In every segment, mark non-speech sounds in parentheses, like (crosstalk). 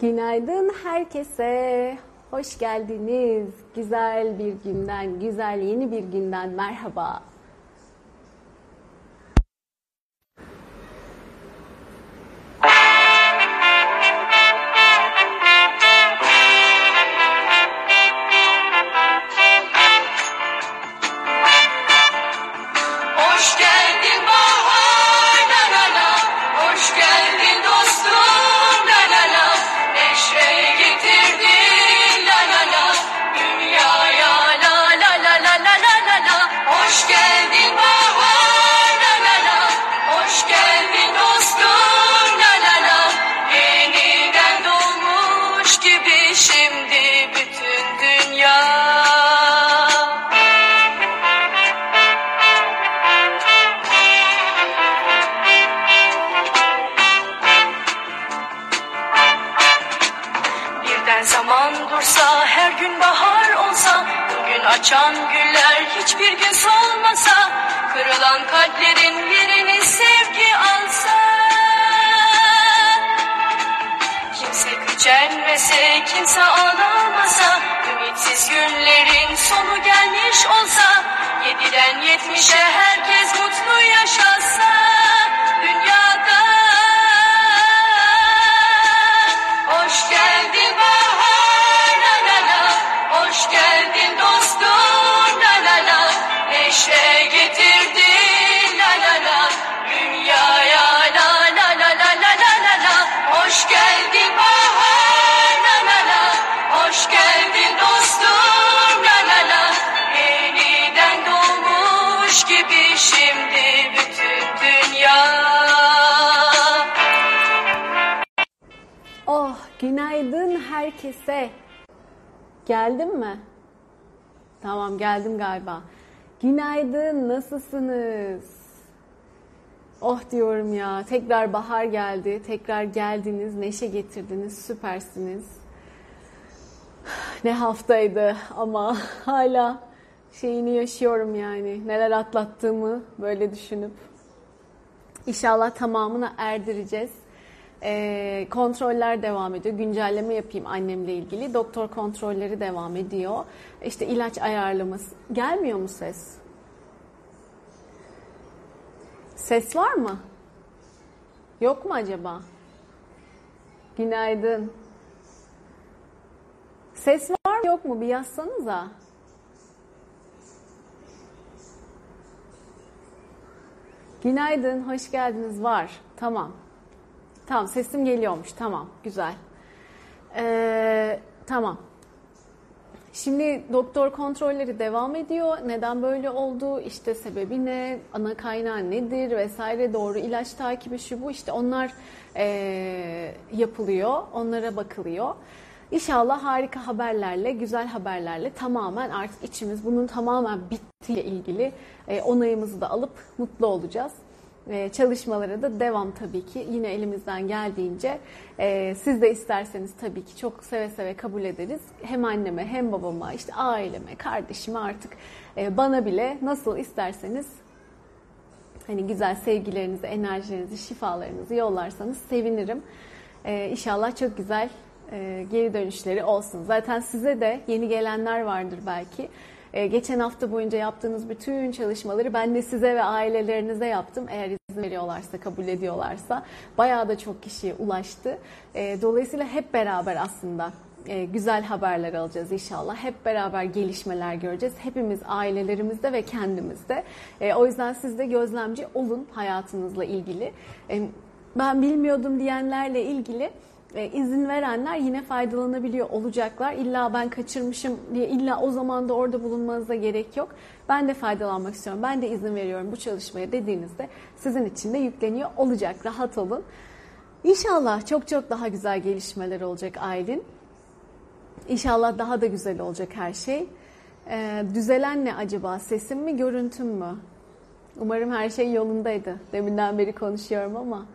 Günaydın herkese. Hoş geldiniz. Güzel bir günden, güzel yeni bir günden merhaba. Herkese. Geldin mi? Tamam, geldim galiba. Günaydın, nasılsınız? Oh diyorum ya, tekrar bahar geldi. Tekrar geldiniz, neşe getirdiniz, süpersiniz. Ne haftaydı ama (laughs) hala şeyini yaşıyorum yani. Neler atlattığımı böyle düşünüp. İnşallah tamamını erdireceğiz. Ee, kontroller devam ediyor. Güncelleme yapayım annemle ilgili. Doktor kontrolleri devam ediyor. İşte ilaç ayarlaması. Gelmiyor mu ses? Ses var mı? Yok mu acaba? Günaydın. Ses var mı yok mu? Bir yazsanıza. Günaydın, hoş geldiniz. Var. Tamam. Tamam, sesim geliyormuş. Tamam, güzel. Ee, tamam. Şimdi doktor kontrolleri devam ediyor. Neden böyle oldu? İşte sebebi ne? Ana kaynağı nedir? Vesaire doğru ilaç takibi şu bu. İşte onlar ee, yapılıyor. Onlara bakılıyor. İnşallah harika haberlerle, güzel haberlerle tamamen artık içimiz bunun tamamen bittiğiyle ilgili e, onayımızı da alıp mutlu olacağız. E, çalışmalara da devam tabii ki. Yine elimizden geldiğince e, siz de isterseniz tabii ki çok seve seve kabul ederiz. Hem anneme hem babama, işte aileme, kardeşime artık e, bana bile nasıl isterseniz hani güzel sevgilerinizi, enerjilerinizi, şifalarınızı yollarsanız sevinirim. E, inşallah çok güzel e, geri dönüşleri olsun. Zaten size de yeni gelenler vardır belki. E, geçen hafta boyunca yaptığınız bütün çalışmaları ben de size ve ailelerinize yaptım. Eğer izin veriyorlarsa, kabul ediyorlarsa. Bayağı da çok kişiye ulaştı. E, dolayısıyla hep beraber aslında e, güzel haberler alacağız inşallah. Hep beraber gelişmeler göreceğiz. Hepimiz ailelerimizde ve kendimizde. E, o yüzden siz de gözlemci olun hayatınızla ilgili. E, ben bilmiyordum diyenlerle ilgili e, izin verenler yine faydalanabiliyor olacaklar. İlla ben kaçırmışım diye illa o zaman da orada bulunmanıza gerek yok. Ben de faydalanmak istiyorum. Ben de izin veriyorum bu çalışmaya dediğinizde sizin için de yükleniyor olacak. Rahat olun. İnşallah çok çok daha güzel gelişmeler olacak Aylin. İnşallah daha da güzel olacak her şey. Ee, düzelen ne acaba? Sesim mi, görüntüm mü? Umarım her şey yolundaydı. Deminden beri konuşuyorum ama.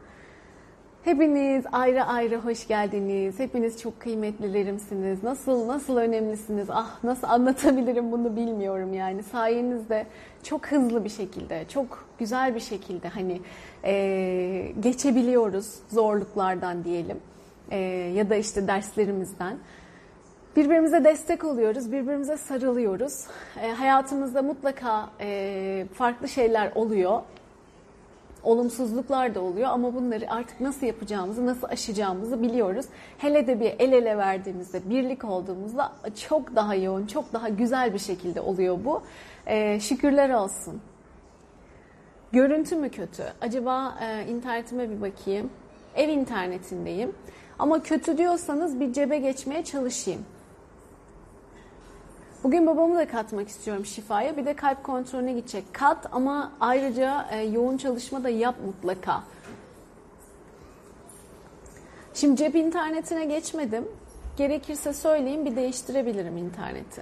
Hepiniz ayrı ayrı hoş geldiniz. Hepiniz çok kıymetlilerimsiniz. Nasıl nasıl önemlisiniz. Ah nasıl anlatabilirim bunu bilmiyorum yani. Sayenizde çok hızlı bir şekilde, çok güzel bir şekilde hani e, geçebiliyoruz zorluklardan diyelim. e, ya da işte derslerimizden. Birbirimize destek oluyoruz, birbirimize sarılıyoruz. E, hayatımızda mutlaka e, farklı şeyler oluyor. Olumsuzluklar da oluyor ama bunları artık nasıl yapacağımızı, nasıl aşacağımızı biliyoruz. Hele de bir el ele verdiğimizde, birlik olduğumuzda çok daha yoğun, çok daha güzel bir şekilde oluyor bu. E, şükürler olsun. Görüntü mü kötü? Acaba e, internetime bir bakayım. Ev internetindeyim. Ama kötü diyorsanız bir cebe geçmeye çalışayım. Bugün babamı da katmak istiyorum şifaya. Bir de kalp kontrolüne gidecek. Kat ama ayrıca e, yoğun çalışma da yap mutlaka. Şimdi cep internetine geçmedim. Gerekirse söyleyeyim bir değiştirebilirim interneti.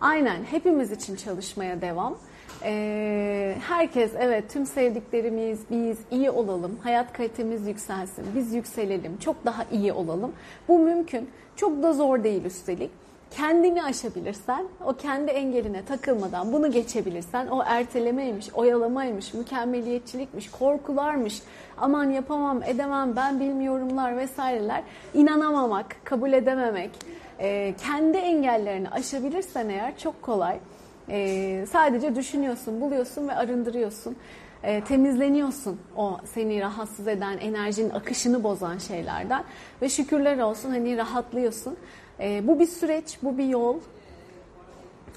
Aynen hepimiz için çalışmaya devam. Ee, herkes evet tüm sevdiklerimiz biz iyi olalım, hayat kalitemiz yükselsin, biz yükselelim, çok daha iyi olalım. Bu mümkün. Çok da zor değil üstelik kendini aşabilirsen, o kendi engeline takılmadan bunu geçebilirsen, o ertelemeymiş, oyalamaymış, mükemmeliyetçilikmiş, korkularmış, aman yapamam, edemem, ben bilmiyorumlar vesaireler, inanamamak, kabul edememek, e, kendi engellerini aşabilirsen eğer çok kolay. E, sadece düşünüyorsun, buluyorsun ve arındırıyorsun. E, temizleniyorsun o seni rahatsız eden, enerjinin akışını bozan şeylerden ve şükürler olsun hani rahatlıyorsun. E, bu bir süreç, bu bir yol.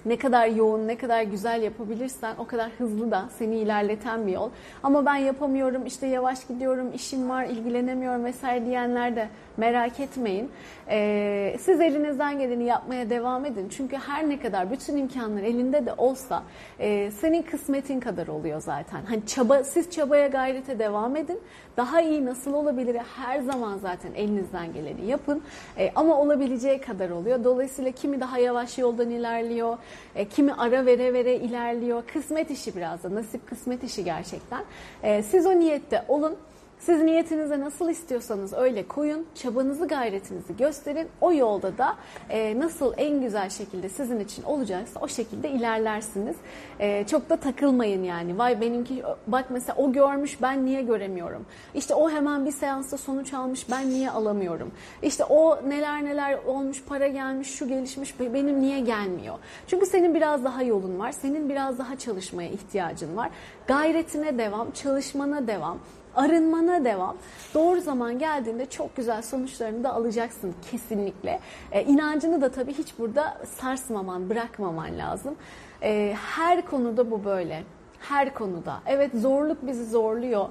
Ne kadar yoğun, ne kadar güzel yapabilirsen o kadar hızlı da seni ilerleten bir yol. Ama ben yapamıyorum, işte yavaş gidiyorum, işim var, ilgilenemiyorum vesaire diyenler de merak etmeyin. Ee, siz elinizden geleni yapmaya devam edin. Çünkü her ne kadar bütün imkanlar elinde de olsa e, senin kısmetin kadar oluyor zaten. Hani çaba, siz çabaya gayrete devam edin. Daha iyi nasıl olabilir her zaman zaten elinizden geleni yapın. E, ama olabileceği kadar oluyor. Dolayısıyla kimi daha yavaş yoldan ilerliyor, e, kimi ara vere vere ilerliyor. Kısmet işi biraz da nasip kısmet işi gerçekten. E, siz o niyette olun. Siz niyetinize nasıl istiyorsanız öyle koyun, çabanızı, gayretinizi gösterin. O yolda da e, nasıl en güzel şekilde sizin için olacaksa o şekilde ilerlersiniz. E, çok da takılmayın yani. Vay benimki bak mesela o görmüş ben niye göremiyorum? İşte o hemen bir seansta sonuç almış ben niye alamıyorum? İşte o neler neler olmuş, para gelmiş, şu gelişmiş benim niye gelmiyor? Çünkü senin biraz daha yolun var. Senin biraz daha çalışmaya ihtiyacın var. Gayretine devam, çalışmana devam arınmana devam. Doğru zaman geldiğinde çok güzel sonuçlarını da alacaksın kesinlikle. E, inancını da tabii hiç burada sarsmaman, bırakmaman lazım. E, her konuda bu böyle. Her konuda. Evet zorluk bizi zorluyor.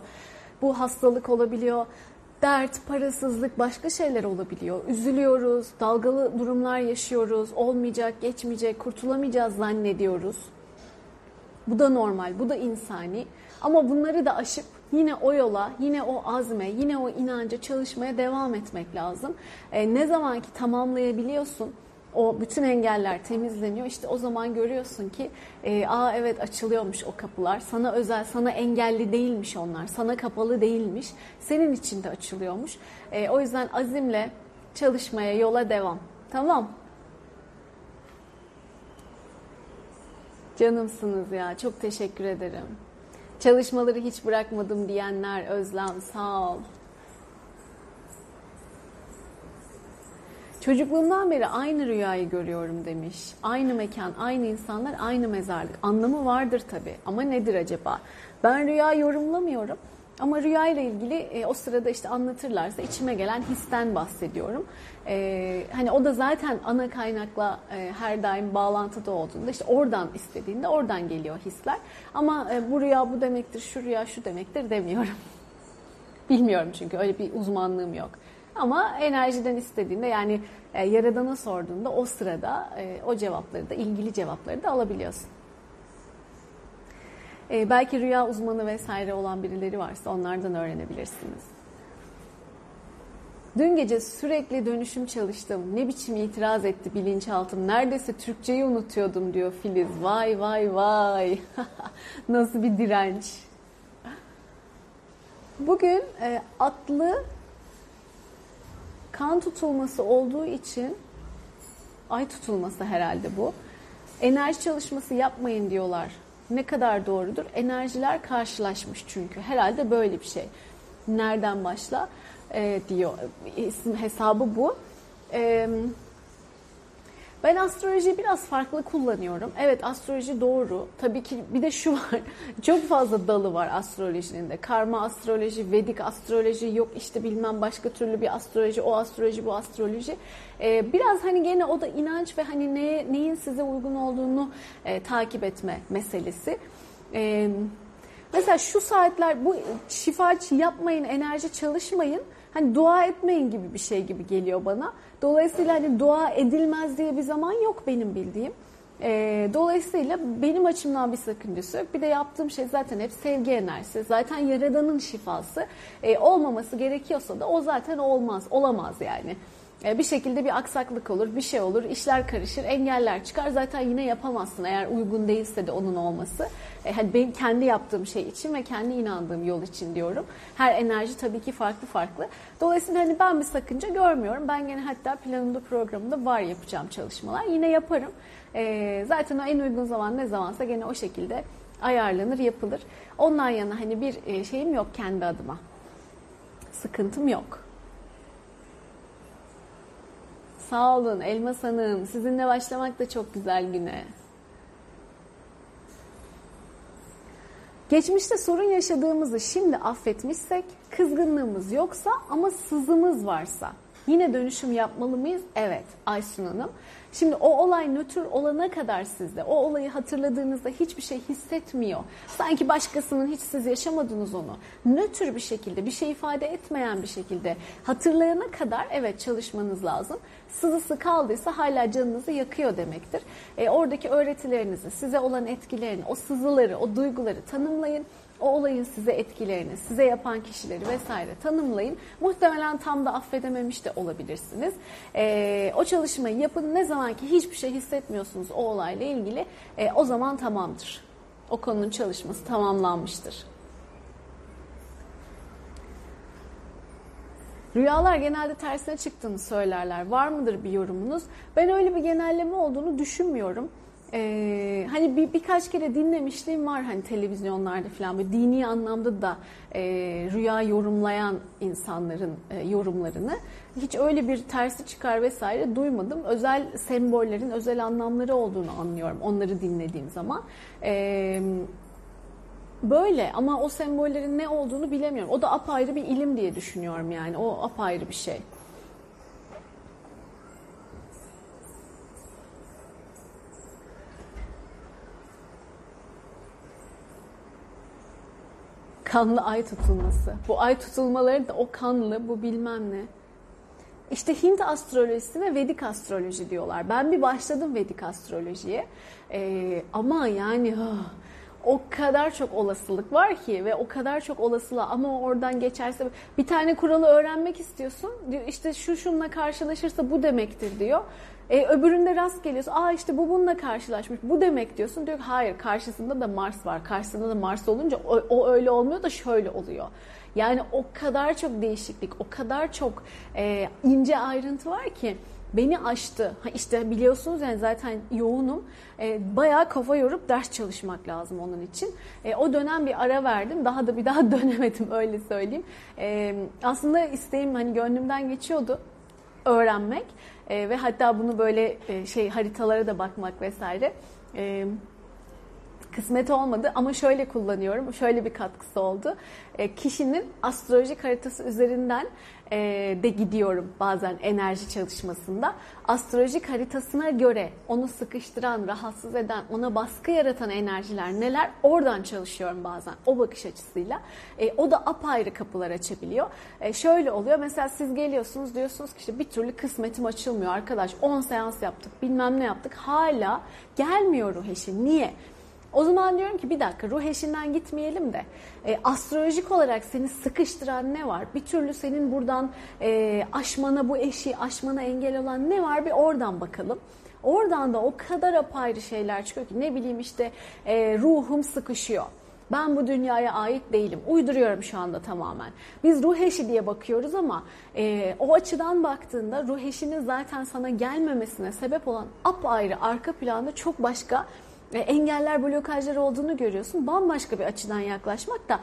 Bu hastalık olabiliyor. Dert, parasızlık, başka şeyler olabiliyor. Üzülüyoruz, dalgalı durumlar yaşıyoruz. Olmayacak, geçmeyecek, kurtulamayacağız zannediyoruz. Bu da normal, bu da insani. Ama bunları da aşıp yine o yola, yine o azme, yine o inanca çalışmaya devam etmek lazım. E, ne zaman ki tamamlayabiliyorsun, o bütün engeller temizleniyor. İşte o zaman görüyorsun ki e, aa evet açılıyormuş o kapılar. Sana özel, sana engelli değilmiş onlar. Sana kapalı değilmiş. Senin için de açılıyormuş. E, o yüzden azimle çalışmaya, yola devam. Tamam. Canımsınız ya. Çok teşekkür ederim. Çalışmaları hiç bırakmadım diyenler Özlem sağ ol. Çocukluğumdan beri aynı rüyayı görüyorum demiş. Aynı mekan, aynı insanlar, aynı mezarlık. Anlamı vardır tabii ama nedir acaba? Ben rüya yorumlamıyorum. Ama rüya ile ilgili e, o sırada işte anlatırlarsa içime gelen histen bahsediyorum. E, hani o da zaten ana kaynakla e, her daim bağlantıda olduğunda işte oradan istediğinde oradan geliyor hisler. Ama e, bu rüya bu demektir, şu rüya şu demektir demiyorum. (laughs) Bilmiyorum çünkü öyle bir uzmanlığım yok. Ama enerjiden istediğinde yani e, yaradana sorduğunda o sırada e, o cevapları da ilgili cevapları da alabiliyorsun. E, belki rüya uzmanı vesaire olan birileri varsa onlardan öğrenebilirsiniz. Dün gece sürekli dönüşüm çalıştım. Ne biçim itiraz etti bilinçaltım. Neredeyse Türkçeyi unutuyordum diyor Filiz. Vay vay vay. (laughs) Nasıl bir direnç. Bugün e, atlı kan tutulması olduğu için ay tutulması herhalde bu. Enerji çalışması yapmayın diyorlar. Ne kadar doğrudur? Enerjiler karşılaşmış çünkü. Herhalde böyle bir şey. Nereden başla? e, diyor. İsim hesabı bu. E, ben astrolojiyi biraz farklı kullanıyorum. Evet astroloji doğru. Tabii ki bir de şu var. (laughs) Çok fazla dalı var astrolojinin de. Karma astroloji, Vedik astroloji, yok işte bilmem başka türlü bir astroloji, o astroloji, bu astroloji. Ee, biraz hani gene o da inanç ve hani neye, neyin size uygun olduğunu e, takip etme meselesi. Ee, mesela şu saatler bu şifa yapmayın, enerji çalışmayın hani dua etmeyin gibi bir şey gibi geliyor bana. Dolayısıyla hani dua edilmez diye bir zaman yok benim bildiğim. E, dolayısıyla benim açımdan bir sakıncası yok. Bir de yaptığım şey zaten hep sevgi enerjisi. Zaten yaradanın şifası. E, olmaması gerekiyorsa da o zaten olmaz, olamaz yani. E, bir şekilde bir aksaklık olur, bir şey olur, işler karışır, engeller çıkar. Zaten yine yapamazsın eğer uygun değilse de onun olması. E, hani benim kendi yaptığım şey için ve kendi inandığım yol için diyorum. Her enerji tabii ki farklı farklı. Dolayısıyla hani ben bir sakınca görmüyorum. Ben gene hatta planımda programımda var yapacağım çalışmalar. Yine yaparım. E, zaten o en uygun zaman ne zamansa gene o şekilde ayarlanır, yapılır. Ondan yana hani bir e, şeyim yok kendi adıma. Sıkıntım yok. Sağ olun Elmas Hanım. Sizinle başlamak da çok güzel güne. Geçmişte sorun yaşadığımızı şimdi affetmişsek, kızgınlığımız yoksa ama sızımız varsa yine dönüşüm yapmalı mıyız? Evet Aysun Hanım. Şimdi o olay nötr olana kadar sizde, o olayı hatırladığınızda hiçbir şey hissetmiyor. Sanki başkasının hiç siz yaşamadınız onu. Nötr bir şekilde, bir şey ifade etmeyen bir şekilde hatırlayana kadar evet çalışmanız lazım. Sızısı kaldıysa hala canınızı yakıyor demektir. E, oradaki öğretilerinizi, size olan etkilerini, o sızıları, o duyguları tanımlayın o olayın size etkilerini, size yapan kişileri vesaire tanımlayın. Muhtemelen tam da affedememiş de olabilirsiniz. E, o çalışmayı yapın. Ne zaman ki hiçbir şey hissetmiyorsunuz o olayla ilgili e, o zaman tamamdır. O konunun çalışması tamamlanmıştır. Rüyalar genelde tersine çıktığını söylerler. Var mıdır bir yorumunuz? Ben öyle bir genelleme olduğunu düşünmüyorum. Ee, hani bir, birkaç kere dinlemişliğim var hani televizyonlarda falan böyle dini anlamda da e, rüya yorumlayan insanların e, yorumlarını hiç öyle bir tersi çıkar vesaire duymadım. Özel sembollerin özel anlamları olduğunu anlıyorum onları dinlediğim zaman. E, böyle ama o sembollerin ne olduğunu bilemiyorum. O da apayrı bir ilim diye düşünüyorum yani o apayrı bir şey. Kanlı ay tutulması. Bu ay tutulmaları da o kanlı, bu bilmem ne. İşte Hint astrolojisi ve Vedik astroloji diyorlar. Ben bir başladım Vedik astrolojiye. Ee, ama yani oh, o kadar çok olasılık var ki ve o kadar çok olasılığa ama oradan geçerse bir tane kuralı öğrenmek istiyorsun. Diyor işte şu şunla karşılaşırsa bu demektir diyor. E, öbüründe rast geliyorsun. Aa işte bu bununla karşılaşmış. Bu demek diyorsun. Diyor hayır karşısında da Mars var. Karşısında da Mars olunca o, o öyle olmuyor da şöyle oluyor. Yani o kadar çok değişiklik, o kadar çok e, ince ayrıntı var ki beni aştı. Ha işte biliyorsunuz yani zaten yoğunum. E, bayağı kafa yorup ders çalışmak lazım onun için. E, o dönem bir ara verdim. Daha da bir daha (laughs) dönemedim öyle söyleyeyim. E, aslında isteğim hani gönlümden geçiyordu öğrenmek e, ve hatta bunu böyle e, şey haritalara da bakmak vesaire. E, kısmet olmadı ama şöyle kullanıyorum. Şöyle bir katkısı oldu. E, kişinin astrolojik haritası üzerinden de gidiyorum bazen enerji çalışmasında. Astrolojik haritasına göre onu sıkıştıran, rahatsız eden, ona baskı yaratan enerjiler neler oradan çalışıyorum bazen o bakış açısıyla. E, o da apayrı kapılar açabiliyor. E, şöyle oluyor mesela siz geliyorsunuz diyorsunuz ki işte bir türlü kısmetim açılmıyor arkadaş 10 seans yaptık bilmem ne yaptık hala gelmiyor ruh eşi. Niye? O zaman diyorum ki bir dakika ruh eşinden gitmeyelim de e, astrolojik olarak seni sıkıştıran ne var? Bir türlü senin buradan e, aşmana bu eşi aşmana engel olan ne var bir oradan bakalım. Oradan da o kadar apayrı şeyler çıkıyor ki ne bileyim işte e, ruhum sıkışıyor. Ben bu dünyaya ait değilim. Uyduruyorum şu anda tamamen. Biz ruh eşi diye bakıyoruz ama e, o açıdan baktığında ruh eşinin zaten sana gelmemesine sebep olan apayrı arka planda çok başka engeller, blokajlar olduğunu görüyorsun. Bambaşka bir açıdan yaklaşmak da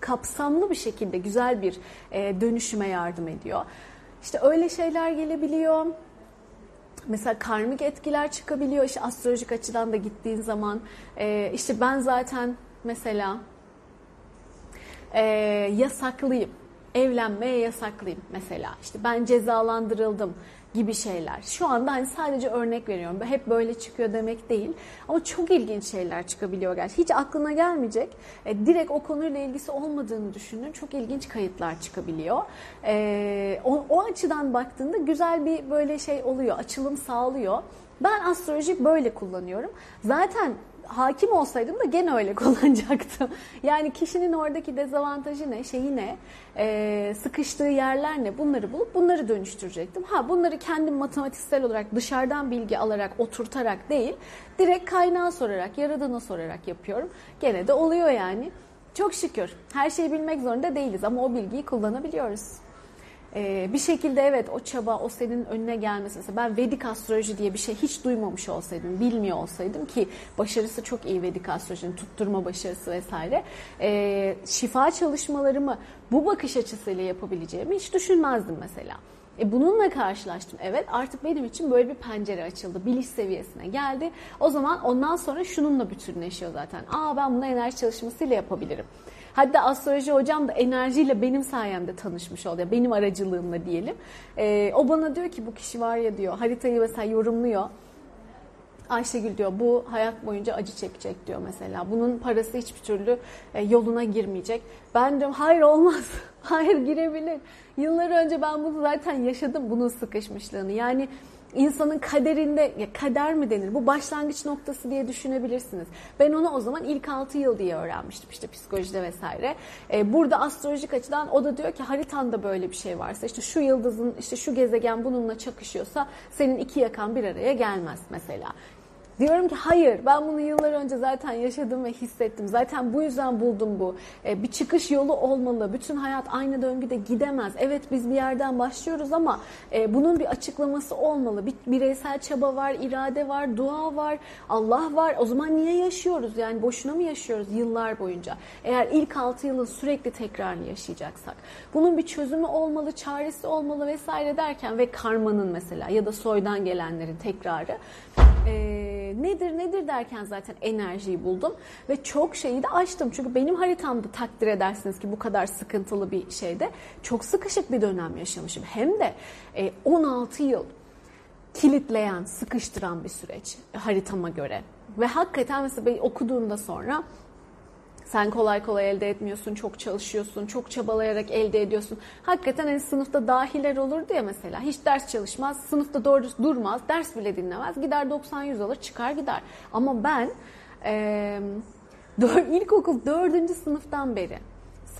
kapsamlı bir şekilde güzel bir e, dönüşüme yardım ediyor. İşte öyle şeyler gelebiliyor. Mesela karmik etkiler çıkabiliyor. İşte astrolojik açıdan da gittiğin zaman e, işte ben zaten mesela e, yasaklıyım. Evlenmeye yasaklıyım mesela. İşte ben cezalandırıldım gibi şeyler. Şu anda hani sadece örnek veriyorum. Hep böyle çıkıyor demek değil. Ama çok ilginç şeyler çıkabiliyor gerçekten. Hiç aklına gelmeyecek. E, direkt o konuyla ilgisi olmadığını düşündüğün çok ilginç kayıtlar çıkabiliyor. E, o, o açıdan baktığında güzel bir böyle şey oluyor. Açılım sağlıyor. Ben astroloji böyle kullanıyorum. Zaten hakim olsaydım da gene öyle (laughs) kullanacaktım. Yani kişinin oradaki dezavantajı ne, şeyi ne, e, sıkıştığı yerler ne bunları bulup bunları dönüştürecektim. Ha bunları kendim matematiksel olarak dışarıdan bilgi alarak, oturtarak değil, direkt kaynağı sorarak, yaradana sorarak yapıyorum. Gene de oluyor yani. Çok şükür. Her şeyi bilmek zorunda değiliz ama o bilgiyi kullanabiliyoruz. Ee, bir şekilde evet o çaba o senin önüne gelmesi. Mesela ben Vedik astroloji diye bir şey hiç duymamış olsaydım, bilmiyor olsaydım ki başarısı çok iyi Vedik astrolojinin tutturma başarısı vesaire. Ee, şifa çalışmalarımı bu bakış açısıyla yapabileceğimi hiç düşünmezdim mesela. E bununla karşılaştım. Evet artık benim için böyle bir pencere açıldı. Biliş seviyesine geldi. O zaman ondan sonra şununla bütünleşiyor zaten. Aa ben bunu enerji çalışmasıyla yapabilirim. Hatta astroloji hocam da enerjiyle benim sayemde tanışmış oluyor. Benim aracılığımla diyelim. Ee, o bana diyor ki bu kişi var ya diyor haritayı mesela yorumluyor. Ayşegül diyor bu hayat boyunca acı çekecek diyor mesela. Bunun parası hiçbir türlü e, yoluna girmeyecek. Ben diyorum hayır olmaz. (laughs) hayır girebilir. Yıllar önce ben bunu zaten yaşadım bunun sıkışmışlığını. Yani insanın kaderinde ya kader mi denir? Bu başlangıç noktası diye düşünebilirsiniz. Ben onu o zaman ilk 6 yıl diye öğrenmiştim işte psikolojide vesaire. Ee, burada astrolojik açıdan o da diyor ki haritanda böyle bir şey varsa işte şu yıldızın işte şu gezegen bununla çakışıyorsa senin iki yakan bir araya gelmez mesela. Diyorum ki hayır ben bunu yıllar önce zaten yaşadım ve hissettim. Zaten bu yüzden buldum bu. E, bir çıkış yolu olmalı. Bütün hayat aynı döngüde gidemez. Evet biz bir yerden başlıyoruz ama e, bunun bir açıklaması olmalı. Bir bireysel çaba var, irade var, dua var, Allah var. O zaman niye yaşıyoruz? Yani boşuna mı yaşıyoruz yıllar boyunca? Eğer ilk 6 yılın sürekli tekrarını yaşayacaksak. Bunun bir çözümü olmalı, çaresi olmalı vesaire derken ve karmanın mesela ya da soydan gelenlerin tekrarı e, nedir nedir derken zaten enerjiyi buldum ve çok şeyi de açtım. Çünkü benim haritamda takdir edersiniz ki bu kadar sıkıntılı bir şeyde çok sıkışık bir dönem yaşamışım. Hem de e, 16 yıl kilitleyen, sıkıştıran bir süreç haritama göre. Ve hakikaten mesela okuduğumda sonra sen kolay kolay elde etmiyorsun, çok çalışıyorsun, çok çabalayarak elde ediyorsun. Hakikaten hani sınıfta dahiler olurdu ya mesela. Hiç ders çalışmaz, sınıfta doğru durmaz, ders bile dinlemez. Gider 90-100 alır, çıkar gider. Ama ben e, dör, ilkokul 4. sınıftan beri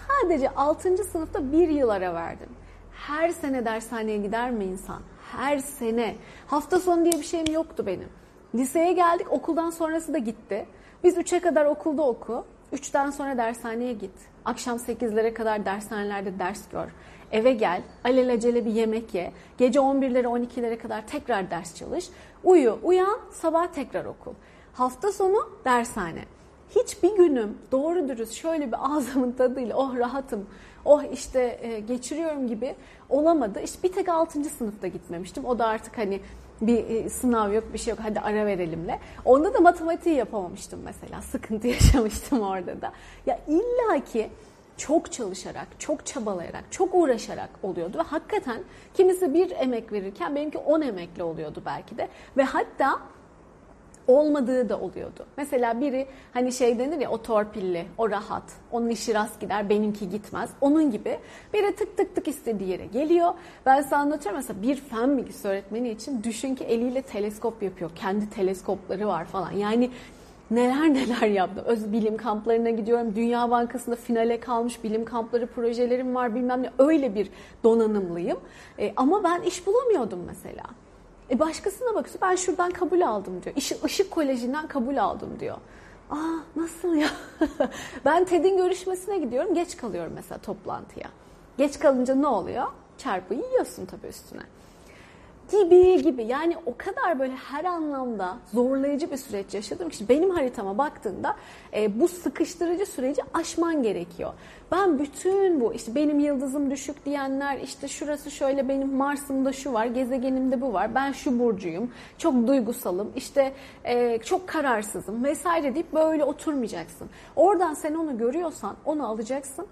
sadece 6. sınıfta bir yıl ara verdim. Her sene dershaneye gider mi insan? Her sene. Hafta sonu diye bir şeyim yoktu benim. Liseye geldik, okuldan sonrası da gitti. Biz 3'e kadar okulda oku. Üçten sonra dershaneye git. Akşam 8'lere kadar dershanelerde ders gör. Eve gel, alelacele bir yemek ye. Gece 11'lere 12'lere kadar tekrar ders çalış. Uyu, uyan, sabah tekrar okul. Hafta sonu dershane. Hiçbir günüm doğru dürüst şöyle bir ağzımın tadıyla oh rahatım, oh işte e, geçiriyorum gibi olamadı. İşte bir tek 6. sınıfta gitmemiştim. O da artık hani bir e, sınav yok, bir şey yok. Hadi ara verelimle. Onda da matematiği yapamamıştım mesela. Sıkıntı (laughs) yaşamıştım orada da. Ya illaki çok çalışarak, çok çabalayarak, çok uğraşarak oluyordu ve hakikaten kimisi bir emek verirken benimki on emekle oluyordu belki de ve hatta olmadığı da oluyordu. Mesela biri hani şey denir ya o torpilli, o rahat, onun işi rast gider, benimki gitmez. Onun gibi biri tık tık tık istediği yere geliyor. Ben size anlatıyorum mesela bir fen bilgisi öğretmeni için düşün ki eliyle teleskop yapıyor. Kendi teleskopları var falan. Yani neler neler yaptım. Öz bilim kamplarına gidiyorum. Dünya Bankası'nda finale kalmış bilim kampları projelerim var bilmem ne. Öyle bir donanımlıyım. E, ama ben iş bulamıyordum mesela. E başkasına bakıyorsun ben şuradan kabul aldım diyor. Işık, ışık kolejinden kabul aldım diyor. Aa nasıl ya? (laughs) ben TED'in görüşmesine gidiyorum geç kalıyorum mesela toplantıya. Geç kalınca ne oluyor? Çarpıyı yiyorsun tabii üstüne. Gibi gibi yani o kadar böyle her anlamda zorlayıcı bir süreç yaşadım ki benim haritama baktığında e, bu sıkıştırıcı süreci aşman gerekiyor. Ben bütün bu işte benim yıldızım düşük diyenler işte şurası şöyle benim Mars'ımda şu var gezegenimde bu var ben şu burcuyum çok duygusalım işte e, çok kararsızım vesaire deyip böyle oturmayacaksın. Oradan sen onu görüyorsan onu alacaksın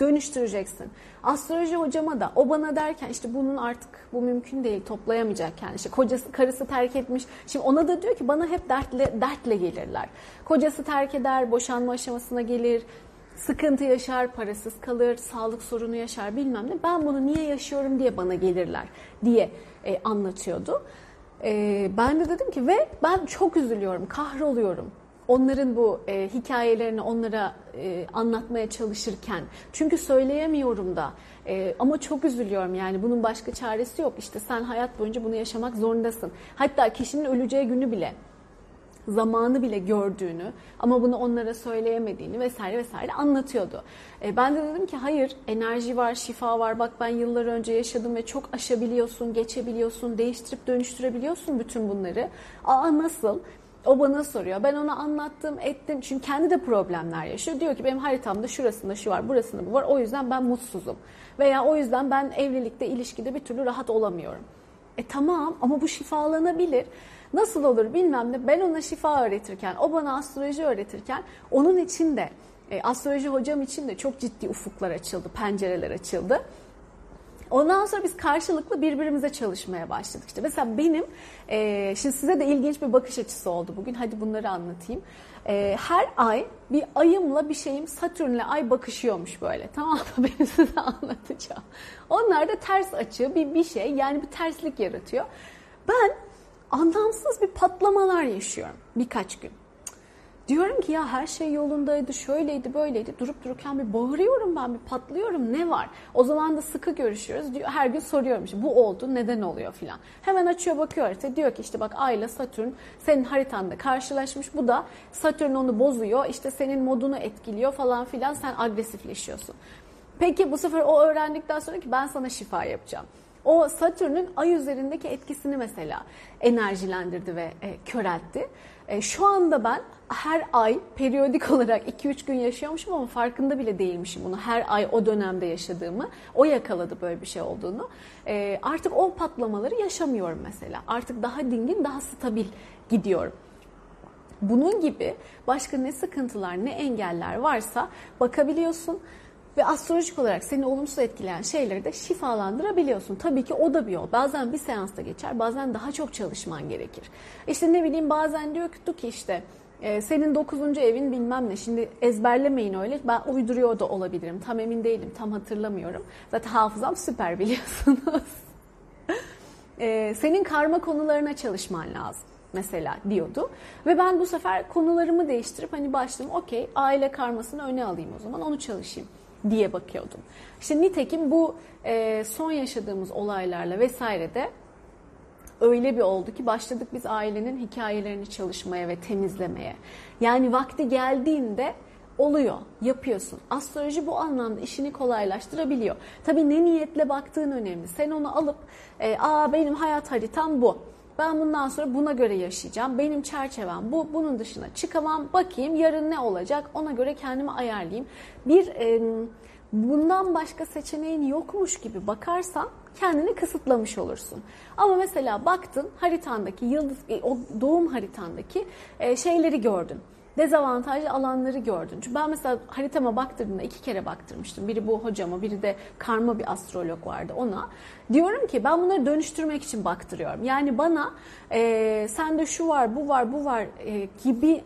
dönüştüreceksin. Astroloji hocama da o bana derken işte bunun artık bu mümkün değil toplayamayacak yani işte kocası karısı terk etmiş. Şimdi ona da diyor ki bana hep dertle dertle gelirler. Kocası terk eder, boşanma aşamasına gelir, sıkıntı yaşar, parasız kalır, sağlık sorunu yaşar bilmem ne. Ben bunu niye yaşıyorum diye bana gelirler diye e, anlatıyordu. E, ben de dedim ki ve ben çok üzülüyorum, kahroluyorum onların bu e, hikayelerini onlara e, anlatmaya çalışırken çünkü söyleyemiyorum da e, ama çok üzülüyorum yani bunun başka çaresi yok işte sen hayat boyunca bunu yaşamak zorundasın hatta kişinin öleceği günü bile zamanı bile gördüğünü ama bunu onlara söyleyemediğini vesaire vesaire anlatıyordu. E, ben de dedim ki hayır enerji var, şifa var. Bak ben yıllar önce yaşadım ve çok aşabiliyorsun, geçebiliyorsun, değiştirip dönüştürebiliyorsun bütün bunları. Aa nasıl? O bana soruyor. Ben ona anlattım, ettim. Çünkü kendi de problemler yaşıyor. Diyor ki benim haritamda şurasında şu var, burasında bu var. O yüzden ben mutsuzum. Veya o yüzden ben evlilikte, ilişkide bir türlü rahat olamıyorum. E tamam ama bu şifalanabilir. Nasıl olur bilmem ne. Ben ona şifa öğretirken, o bana astroloji öğretirken onun için de e, astroloji hocam için de çok ciddi ufuklar açıldı, pencereler açıldı. Ondan sonra biz karşılıklı birbirimize çalışmaya başladık. İşte mesela benim, e, şimdi size de ilginç bir bakış açısı oldu bugün. Hadi bunları anlatayım. E, her ay bir ayımla bir şeyim Satürn'le ay bakışıyormuş böyle. Tamam mı? (laughs) Ben size anlatacağım. Onlar da ters açı bir, bir şey yani bir terslik yaratıyor. Ben anlamsız bir patlamalar yaşıyorum birkaç gün. Diyorum ki ya her şey yolundaydı, şöyleydi, böyleydi. Durup dururken bir bağırıyorum ben, bir patlıyorum. Ne var? O zaman da sıkı görüşüyoruz. Diyor, her gün soruyorum işte bu oldu, neden oluyor filan. Hemen açıyor bakıyor harita. Diyor ki işte bak Ay ile Satürn senin haritanda karşılaşmış. Bu da Satürn onu bozuyor. İşte senin modunu etkiliyor falan filan. Sen agresifleşiyorsun. Peki bu sefer o öğrendikten sonra ki ben sana şifa yapacağım. O Satürn'ün ay üzerindeki etkisini mesela enerjilendirdi ve e, köreltti. E, şu anda ben her ay periyodik (laughs) olarak 2-3 gün yaşıyormuşum ama farkında bile değilmişim bunu. Her ay o dönemde yaşadığımı. O yakaladı böyle bir şey olduğunu. E, artık o patlamaları yaşamıyorum mesela. Artık daha dingin, daha stabil gidiyorum. Bunun gibi başka ne sıkıntılar, ne engeller varsa bakabiliyorsun ve astrolojik olarak seni olumsuz etkileyen şeyleri de şifalandırabiliyorsun. Tabii ki o da bir yol. Bazen bir seansta geçer, bazen daha çok çalışman gerekir. İşte ne bileyim bazen diyor ki işte e, senin dokuzuncu evin bilmem ne. Şimdi ezberlemeyin öyle. Ben uyduruyor da olabilirim. Tam emin değilim. Tam hatırlamıyorum. Zaten hafızam süper biliyorsunuz. (laughs) e, senin karma konularına çalışman lazım mesela diyordu. Ve ben bu sefer konularımı değiştirip hani başladım okey aile karmasını öne alayım o zaman onu çalışayım diye bakıyordum. İşte nitekim bu e, son yaşadığımız olaylarla vesaire de öyle bir oldu ki başladık biz ailenin hikayelerini çalışmaya ve temizlemeye. Yani vakti geldiğinde oluyor, yapıyorsun. Astroloji bu anlamda işini kolaylaştırabiliyor. Tabii ne niyetle baktığın önemli. Sen onu alıp, e, aa benim hayat haritam bu. Ben bundan sonra buna göre yaşayacağım. Benim çerçevem bu. Bunun dışına çıkamam. Bakayım yarın ne olacak? Ona göre kendimi ayarlayayım. Bir e, bundan başka seçeneğin yokmuş gibi bakarsan kendini kısıtlamış olursun. Ama mesela baktın haritandaki yıldız e, o doğum haritandaki e, şeyleri gördün dezavantajlı alanları gördün. Çünkü ben mesela haritama baktırdığımda iki kere baktırmıştım. Biri bu hocama, biri de karma bir astrolog vardı ona. Diyorum ki ben bunları dönüştürmek için baktırıyorum. Yani bana e, sende şu var, bu var, bu var e, gibi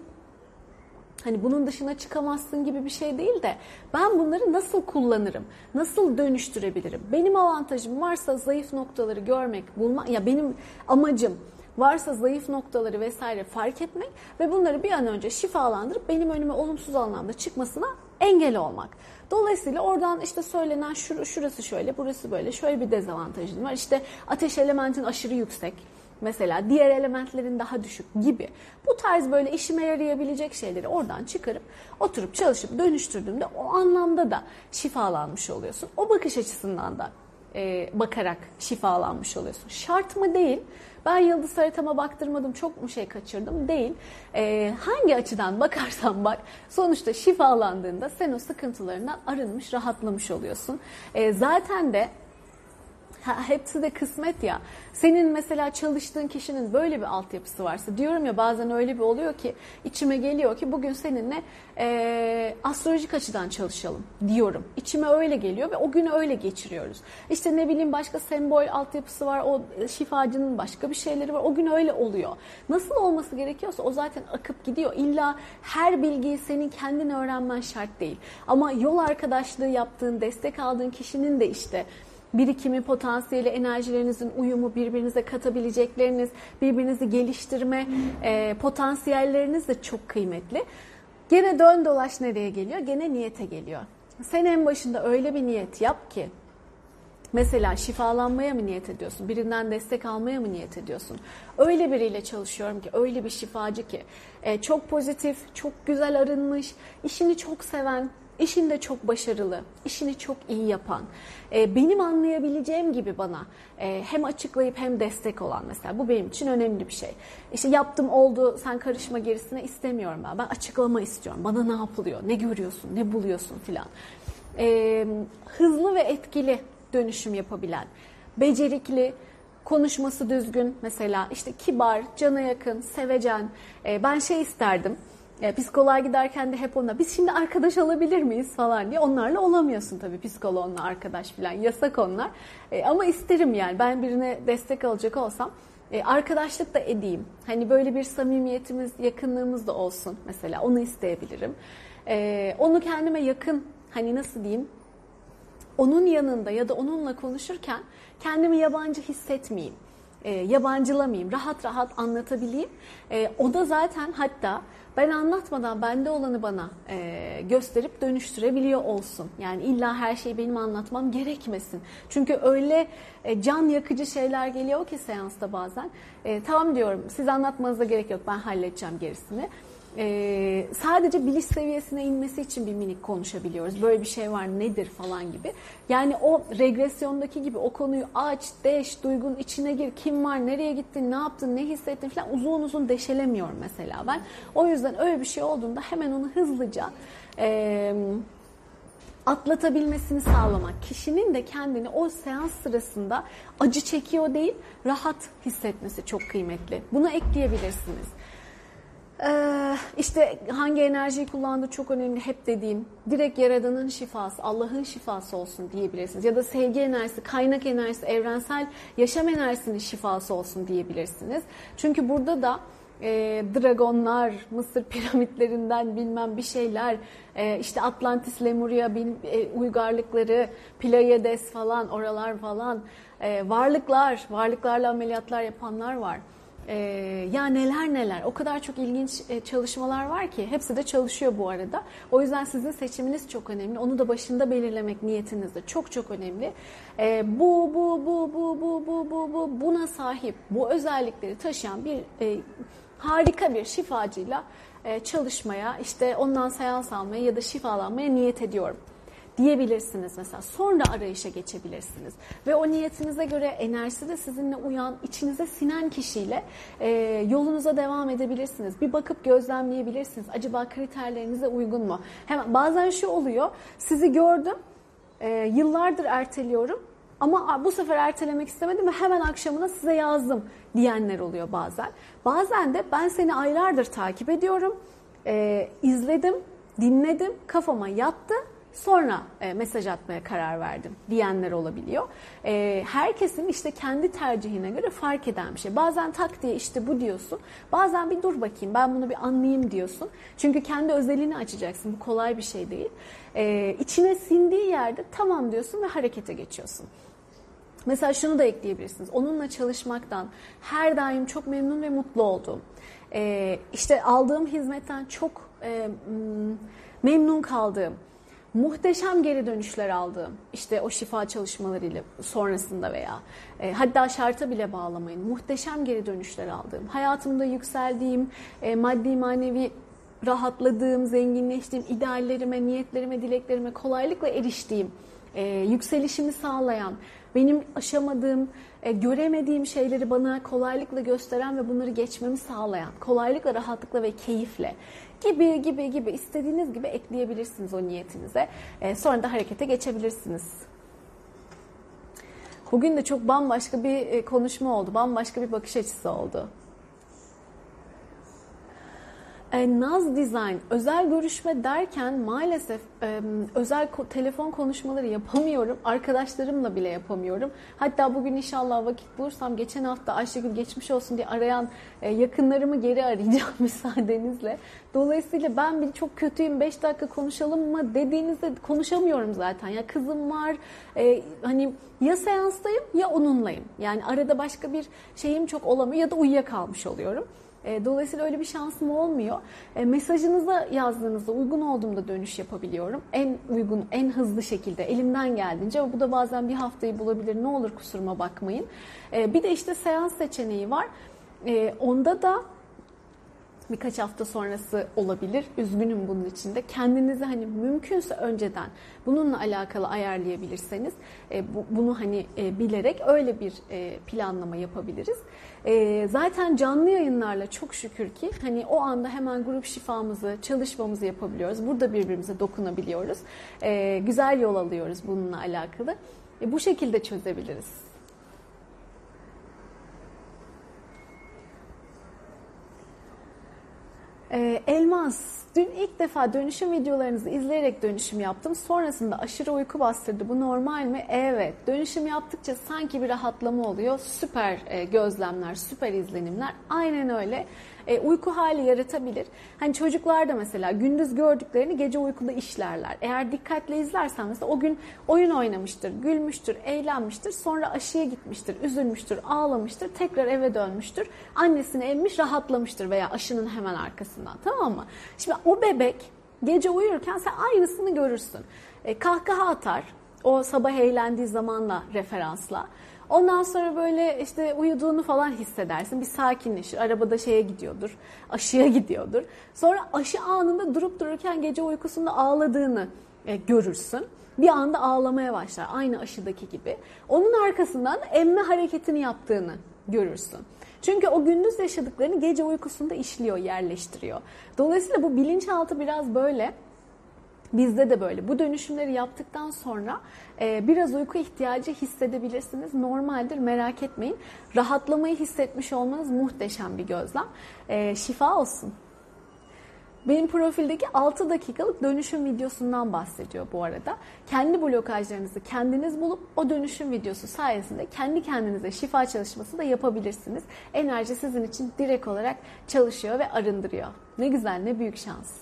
hani bunun dışına çıkamazsın gibi bir şey değil de ben bunları nasıl kullanırım? Nasıl dönüştürebilirim? Benim avantajım varsa zayıf noktaları görmek, bulmak ya benim amacım varsa zayıf noktaları vesaire fark etmek ve bunları bir an önce şifalandırıp benim önüme olumsuz anlamda çıkmasına engel olmak. Dolayısıyla oradan işte söylenen şur şurası şöyle, burası böyle, şöyle bir dezavantajın var. İşte ateş elementin aşırı yüksek. Mesela diğer elementlerin daha düşük gibi. Bu tarz böyle işime yarayabilecek şeyleri oradan çıkarıp oturup çalışıp dönüştürdüğümde o anlamda da şifalanmış oluyorsun. O bakış açısından da e, bakarak şifalanmış oluyorsun. Şart mı değil. Ben yıldız haritama baktırmadım çok mu şey kaçırdım değil. E, hangi açıdan bakarsan bak sonuçta şifalandığında sen o sıkıntılarından arınmış rahatlamış oluyorsun. E, zaten de (laughs) Hepsi de kısmet ya. Senin mesela çalıştığın kişinin böyle bir altyapısı varsa diyorum ya bazen öyle bir oluyor ki içime geliyor ki bugün seninle e, astrolojik açıdan çalışalım diyorum. İçime öyle geliyor ve o günü öyle geçiriyoruz. İşte ne bileyim başka sembol altyapısı var, o şifacının başka bir şeyleri var. O gün öyle oluyor. Nasıl olması gerekiyorsa o zaten akıp gidiyor. İlla her bilgiyi senin kendin öğrenmen şart değil. Ama yol arkadaşlığı yaptığın, destek aldığın kişinin de işte birikimi, potansiyeli, enerjilerinizin uyumu, birbirinize katabilecekleriniz, birbirinizi geliştirme e, potansiyelleriniz de çok kıymetli. Gene dön dolaş nereye geliyor? Gene niyete geliyor. Sen en başında öyle bir niyet yap ki Mesela şifalanmaya mı niyet ediyorsun? Birinden destek almaya mı niyet ediyorsun? Öyle biriyle çalışıyorum ki, öyle bir şifacı ki. E, çok pozitif, çok güzel arınmış, işini çok seven, işinde çok başarılı, işini çok iyi yapan, e, benim anlayabileceğim gibi bana e, hem açıklayıp hem destek olan mesela bu benim için önemli bir şey. İşte yaptım oldu sen karışma gerisine istemiyorum ben. Ben açıklama istiyorum. Bana ne yapılıyor, ne görüyorsun, ne buluyorsun filan. E, hızlı ve etkili dönüşüm yapabilen, becerikli, konuşması düzgün mesela işte kibar, cana yakın, sevecen. ben şey isterdim e, psikoloğa giderken de hep ona biz şimdi arkadaş olabilir miyiz falan diye onlarla olamıyorsun tabii psikoloğunla arkadaş falan yasak onlar. E, ama isterim yani ben birine destek alacak olsam e, arkadaşlık da edeyim. Hani böyle bir samimiyetimiz, yakınlığımız da olsun mesela onu isteyebilirim. E, onu kendime yakın hani nasıl diyeyim onun yanında ya da onunla konuşurken kendimi yabancı hissetmeyeyim. E, yabancılamayayım, rahat rahat anlatabileyim. E, o da zaten hatta ben anlatmadan bende olanı bana e, gösterip dönüştürebiliyor olsun. Yani illa her şeyi benim anlatmam gerekmesin. Çünkü öyle e, can yakıcı şeyler geliyor ki seansta bazen. E, tamam diyorum siz anlatmanıza gerek yok ben halledeceğim gerisini e, sadece biliş seviyesine inmesi için bir minik konuşabiliyoruz. Böyle bir şey var nedir falan gibi. Yani o regresyondaki gibi o konuyu aç, deş, duygun içine gir, kim var, nereye gittin, ne yaptın, ne hissettin falan uzun uzun deşelemiyorum mesela ben. O yüzden öyle bir şey olduğunda hemen onu hızlıca e, atlatabilmesini sağlamak. Kişinin de kendini o seans sırasında acı çekiyor değil, rahat hissetmesi çok kıymetli. Bunu ekleyebilirsiniz. Ee, işte hangi enerjiyi kullandığı çok önemli hep dediğim. Direkt yaradanın şifası Allah'ın şifası olsun diyebilirsiniz. Ya da sevgi enerjisi kaynak enerjisi evrensel yaşam enerjisinin şifası olsun diyebilirsiniz. Çünkü burada da e, dragonlar Mısır (laughs) piramitlerinden bilmem bir şeyler e, işte Atlantis Lemuria bil, e, uygarlıkları Pleiades falan oralar falan e, varlıklar varlıklarla ameliyatlar yapanlar var ee, ya neler neler o kadar çok ilginç e, çalışmalar var ki hepsi de çalışıyor bu arada. O yüzden sizin seçiminiz çok önemli. Onu da başında belirlemek niyetiniz de çok çok önemli. Ee, bu, bu, bu, bu, bu, bu, bu, bu, buna sahip, bu özellikleri taşıyan bir e, harika bir şifacıyla e, çalışmaya, işte ondan seans almaya ya da şifalanmaya niyet ediyorum diyebilirsiniz mesela. Sonra arayışa geçebilirsiniz. Ve o niyetinize göre enerjisi de sizinle uyan, içinize sinen kişiyle e, yolunuza devam edebilirsiniz. Bir bakıp gözlemleyebilirsiniz. Acaba kriterlerinize uygun mu? Hemen bazen şu oluyor. Sizi gördüm. E, yıllardır erteliyorum. Ama bu sefer ertelemek istemedim ve hemen akşamına size yazdım diyenler oluyor bazen. Bazen de ben seni aylardır takip ediyorum, e, izledim, dinledim, kafama yattı sonra e, mesaj atmaya karar verdim diyenler olabiliyor. E, herkesin işte kendi tercihine göre fark eden bir şey. Bazen tak diye işte bu diyorsun. Bazen bir dur bakayım ben bunu bir anlayayım diyorsun. Çünkü kendi özelliğini açacaksın. Bu kolay bir şey değil. E, içine sindiği yerde tamam diyorsun ve harekete geçiyorsun. Mesela şunu da ekleyebilirsiniz. Onunla çalışmaktan her daim çok memnun ve mutlu oldum. E, işte aldığım hizmetten çok e, memnun kaldığım, muhteşem geri dönüşler aldığım işte o şifa çalışmalarıyla sonrasında veya e, hatta şarta bile bağlamayın muhteşem geri dönüşler aldığım hayatımda yükseldiğim e, maddi manevi rahatladığım zenginleştiğim ideallerime niyetlerime dileklerime kolaylıkla eriştiğim e, yükselişimi sağlayan, benim aşamadığım, e, göremediğim şeyleri bana kolaylıkla gösteren ve bunları geçmemi sağlayan, kolaylıkla, rahatlıkla ve keyifle gibi gibi gibi istediğiniz gibi ekleyebilirsiniz o niyetinize. E, sonra da harekete geçebilirsiniz. Bugün de çok bambaşka bir e, konuşma oldu, bambaşka bir bakış açısı oldu. E, Naz Design özel görüşme derken maalesef e, özel ko- telefon konuşmaları yapamıyorum. Arkadaşlarımla bile yapamıyorum. Hatta bugün inşallah vakit bulursam geçen hafta Ayşegül geçmiş olsun diye arayan e, yakınlarımı geri arayacağım (laughs) müsaadenizle. Dolayısıyla ben bir çok kötüyüm 5 dakika konuşalım mı dediğinizde konuşamıyorum zaten. Ya kızım var e, hani ya seanstayım ya onunlayım. Yani arada başka bir şeyim çok olamıyor ya da uyuyakalmış oluyorum. E, dolayısıyla öyle bir şansım olmuyor. E, mesajınıza yazdığınızda uygun olduğumda dönüş yapabiliyorum. En uygun, en hızlı şekilde elimden geldiğince bu da bazen bir haftayı bulabilir. Ne olur kusuruma bakmayın. E, bir de işte seans seçeneği var. Onda da birkaç hafta sonrası olabilir. Üzgünüm bunun için de. Kendinizi hani mümkünse önceden bununla alakalı ayarlayabilirseniz e, bu, bunu hani e, bilerek öyle bir e, planlama yapabiliriz. E, zaten canlı yayınlarla çok şükür ki hani o anda hemen grup şifamızı, çalışmamızı yapabiliyoruz. Burada birbirimize dokunabiliyoruz. E, güzel yol alıyoruz bununla alakalı. E, bu şekilde çözebiliriz. Ee, Elmas, dün ilk defa dönüşüm videolarınızı izleyerek dönüşüm yaptım. Sonrasında aşırı uyku bastırdı. Bu normal mi? Evet. Dönüşüm yaptıkça sanki bir rahatlama oluyor. Süper e, gözlemler, süper izlenimler. Aynen öyle. E, uyku hali yaratabilir. Hani çocuklar da mesela gündüz gördüklerini gece uykuda işlerler. Eğer dikkatle izlersen mesela o gün oyun oynamıştır, gülmüştür, eğlenmiştir. Sonra aşıya gitmiştir, üzülmüştür, ağlamıştır. Tekrar eve dönmüştür. Annesini emmiş, rahatlamıştır veya aşının hemen arkasından. Tamam mı? Şimdi o bebek gece uyurken sen aynısını görürsün. E, kahkaha atar. O sabah eğlendiği zamanla referansla. Ondan sonra böyle işte uyuduğunu falan hissedersin. Bir sakinleşir. Arabada şeye gidiyordur. Aşıya gidiyordur. Sonra aşı anında durup dururken gece uykusunda ağladığını e, görürsün. Bir anda ağlamaya başlar. Aynı aşıdaki gibi. Onun arkasından emme hareketini yaptığını görürsün. Çünkü o gündüz yaşadıklarını gece uykusunda işliyor, yerleştiriyor. Dolayısıyla bu bilinçaltı biraz böyle Bizde de böyle. Bu dönüşümleri yaptıktan sonra e, biraz uyku ihtiyacı hissedebilirsiniz. Normaldir merak etmeyin. Rahatlamayı hissetmiş olmanız muhteşem bir gözlem. E, şifa olsun. Benim profildeki 6 dakikalık dönüşüm videosundan bahsediyor bu arada. Kendi blokajlarınızı kendiniz bulup o dönüşüm videosu sayesinde kendi kendinize şifa çalışması da yapabilirsiniz. Enerji sizin için direkt olarak çalışıyor ve arındırıyor. Ne güzel, ne büyük şans.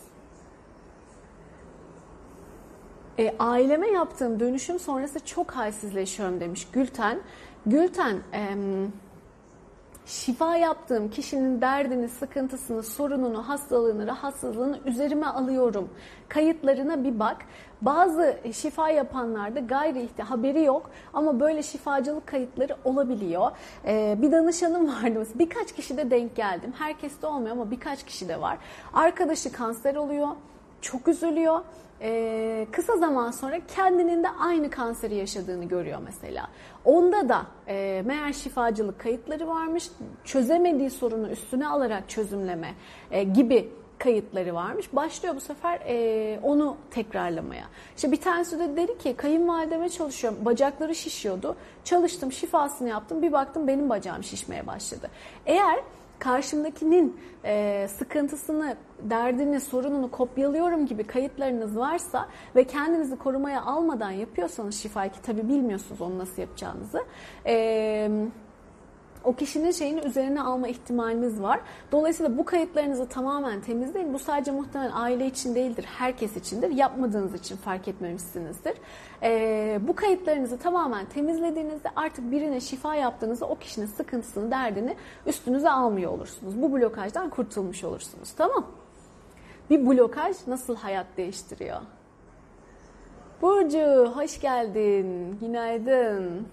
E, aileme yaptığım dönüşüm sonrası çok halsizleşiyorum demiş Gülten. Gülten, e, şifa yaptığım kişinin derdini, sıkıntısını, sorununu, hastalığını, rahatsızlığını üzerime alıyorum. Kayıtlarına bir bak. Bazı şifa yapanlarda gayri ihti haberi yok ama böyle şifacılık kayıtları olabiliyor. Ee, bir danışanım (laughs) vardı mesela birkaç kişide denk geldim. Herkes de olmuyor ama birkaç kişi de var. Arkadaşı kanser oluyor, çok üzülüyor e, kısa zaman sonra kendinin de aynı kanseri yaşadığını görüyor mesela. Onda da e, meğer şifacılık kayıtları varmış, çözemediği sorunu üstüne alarak çözümleme e, gibi kayıtları varmış. Başlıyor bu sefer e, onu tekrarlamaya. İşte bir tanesi de dedi ki kayınvalideme çalışıyorum. Bacakları şişiyordu. Çalıştım, şifasını yaptım. Bir baktım benim bacağım şişmeye başladı. Eğer karşımdakinin e, sıkıntısını, derdini, sorununu kopyalıyorum gibi kayıtlarınız varsa ve kendinizi korumaya almadan yapıyorsanız şifayı ki tabi bilmiyorsunuz onu nasıl yapacağınızı. E, o kişinin şeyini üzerine alma ihtimaliniz var. Dolayısıyla bu kayıtlarınızı tamamen temizleyin. Bu sadece muhtemelen aile için değildir, herkes içindir. Yapmadığınız için fark etmemişsinizdir. Ee, bu kayıtlarınızı tamamen temizlediğinizde artık birine şifa yaptığınızda o kişinin sıkıntısını, derdini üstünüze almıyor olursunuz. Bu blokajdan kurtulmuş olursunuz. Tamam Bir blokaj nasıl hayat değiştiriyor? Burcu hoş geldin. Günaydın.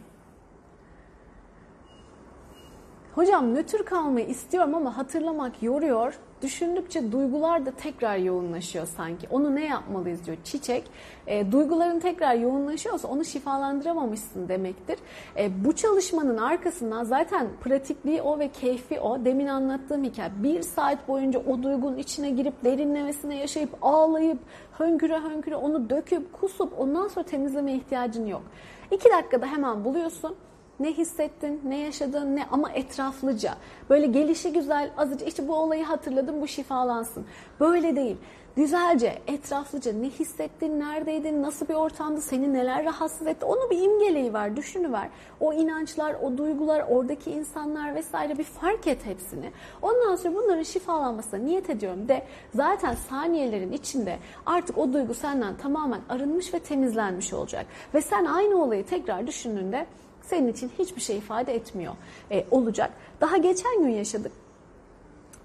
Hocam nötr kalmayı istiyorum ama hatırlamak yoruyor. Düşündükçe duygular da tekrar yoğunlaşıyor sanki. Onu ne yapmalıyız diyor çiçek. E, duyguların tekrar yoğunlaşıyorsa onu şifalandıramamışsın demektir. E, bu çalışmanın arkasından zaten pratikliği o ve keyfi o. Demin anlattığım hikaye. Bir saat boyunca o duygunun içine girip derinlemesine yaşayıp ağlayıp hönküre hönküre onu döküp kusup ondan sonra temizlemeye ihtiyacın yok. İki dakikada hemen buluyorsun ne hissettin, ne yaşadın, ne ama etraflıca. Böyle gelişi güzel, azıcık işte bu olayı hatırladım, bu şifalansın. Böyle değil. Güzelce, etraflıca ne hissettin, neredeydin, nasıl bir ortamda, seni neler rahatsız etti onu bir imgeleyiver, düşünüver. O inançlar, o duygular, oradaki insanlar vesaire bir fark et hepsini. Ondan sonra bunların şifalanmasına niyet ediyorum de zaten saniyelerin içinde artık o duygu senden tamamen arınmış ve temizlenmiş olacak. Ve sen aynı olayı tekrar düşündüğünde senin için hiçbir şey ifade etmiyor e, olacak. Daha geçen gün yaşadık.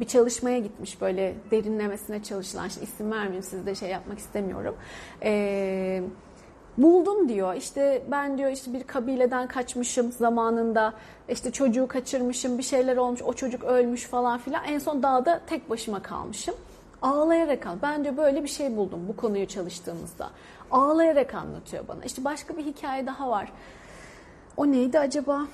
Bir çalışmaya gitmiş böyle derinlemesine çalışılan, işte isim vermeyeyim sizde şey yapmak istemiyorum. Eee buldum diyor. İşte ben diyor işte bir kabileden kaçmışım zamanında. İşte çocuğu kaçırmışım, bir şeyler olmuş, o çocuk ölmüş falan filan. En son dağda tek başıma kalmışım. Ağlayarak al. Ben diyor böyle bir şey buldum bu konuyu çalıştığımızda. Ağlayarak anlatıyor bana. İşte başka bir hikaye daha var. O neydi acaba?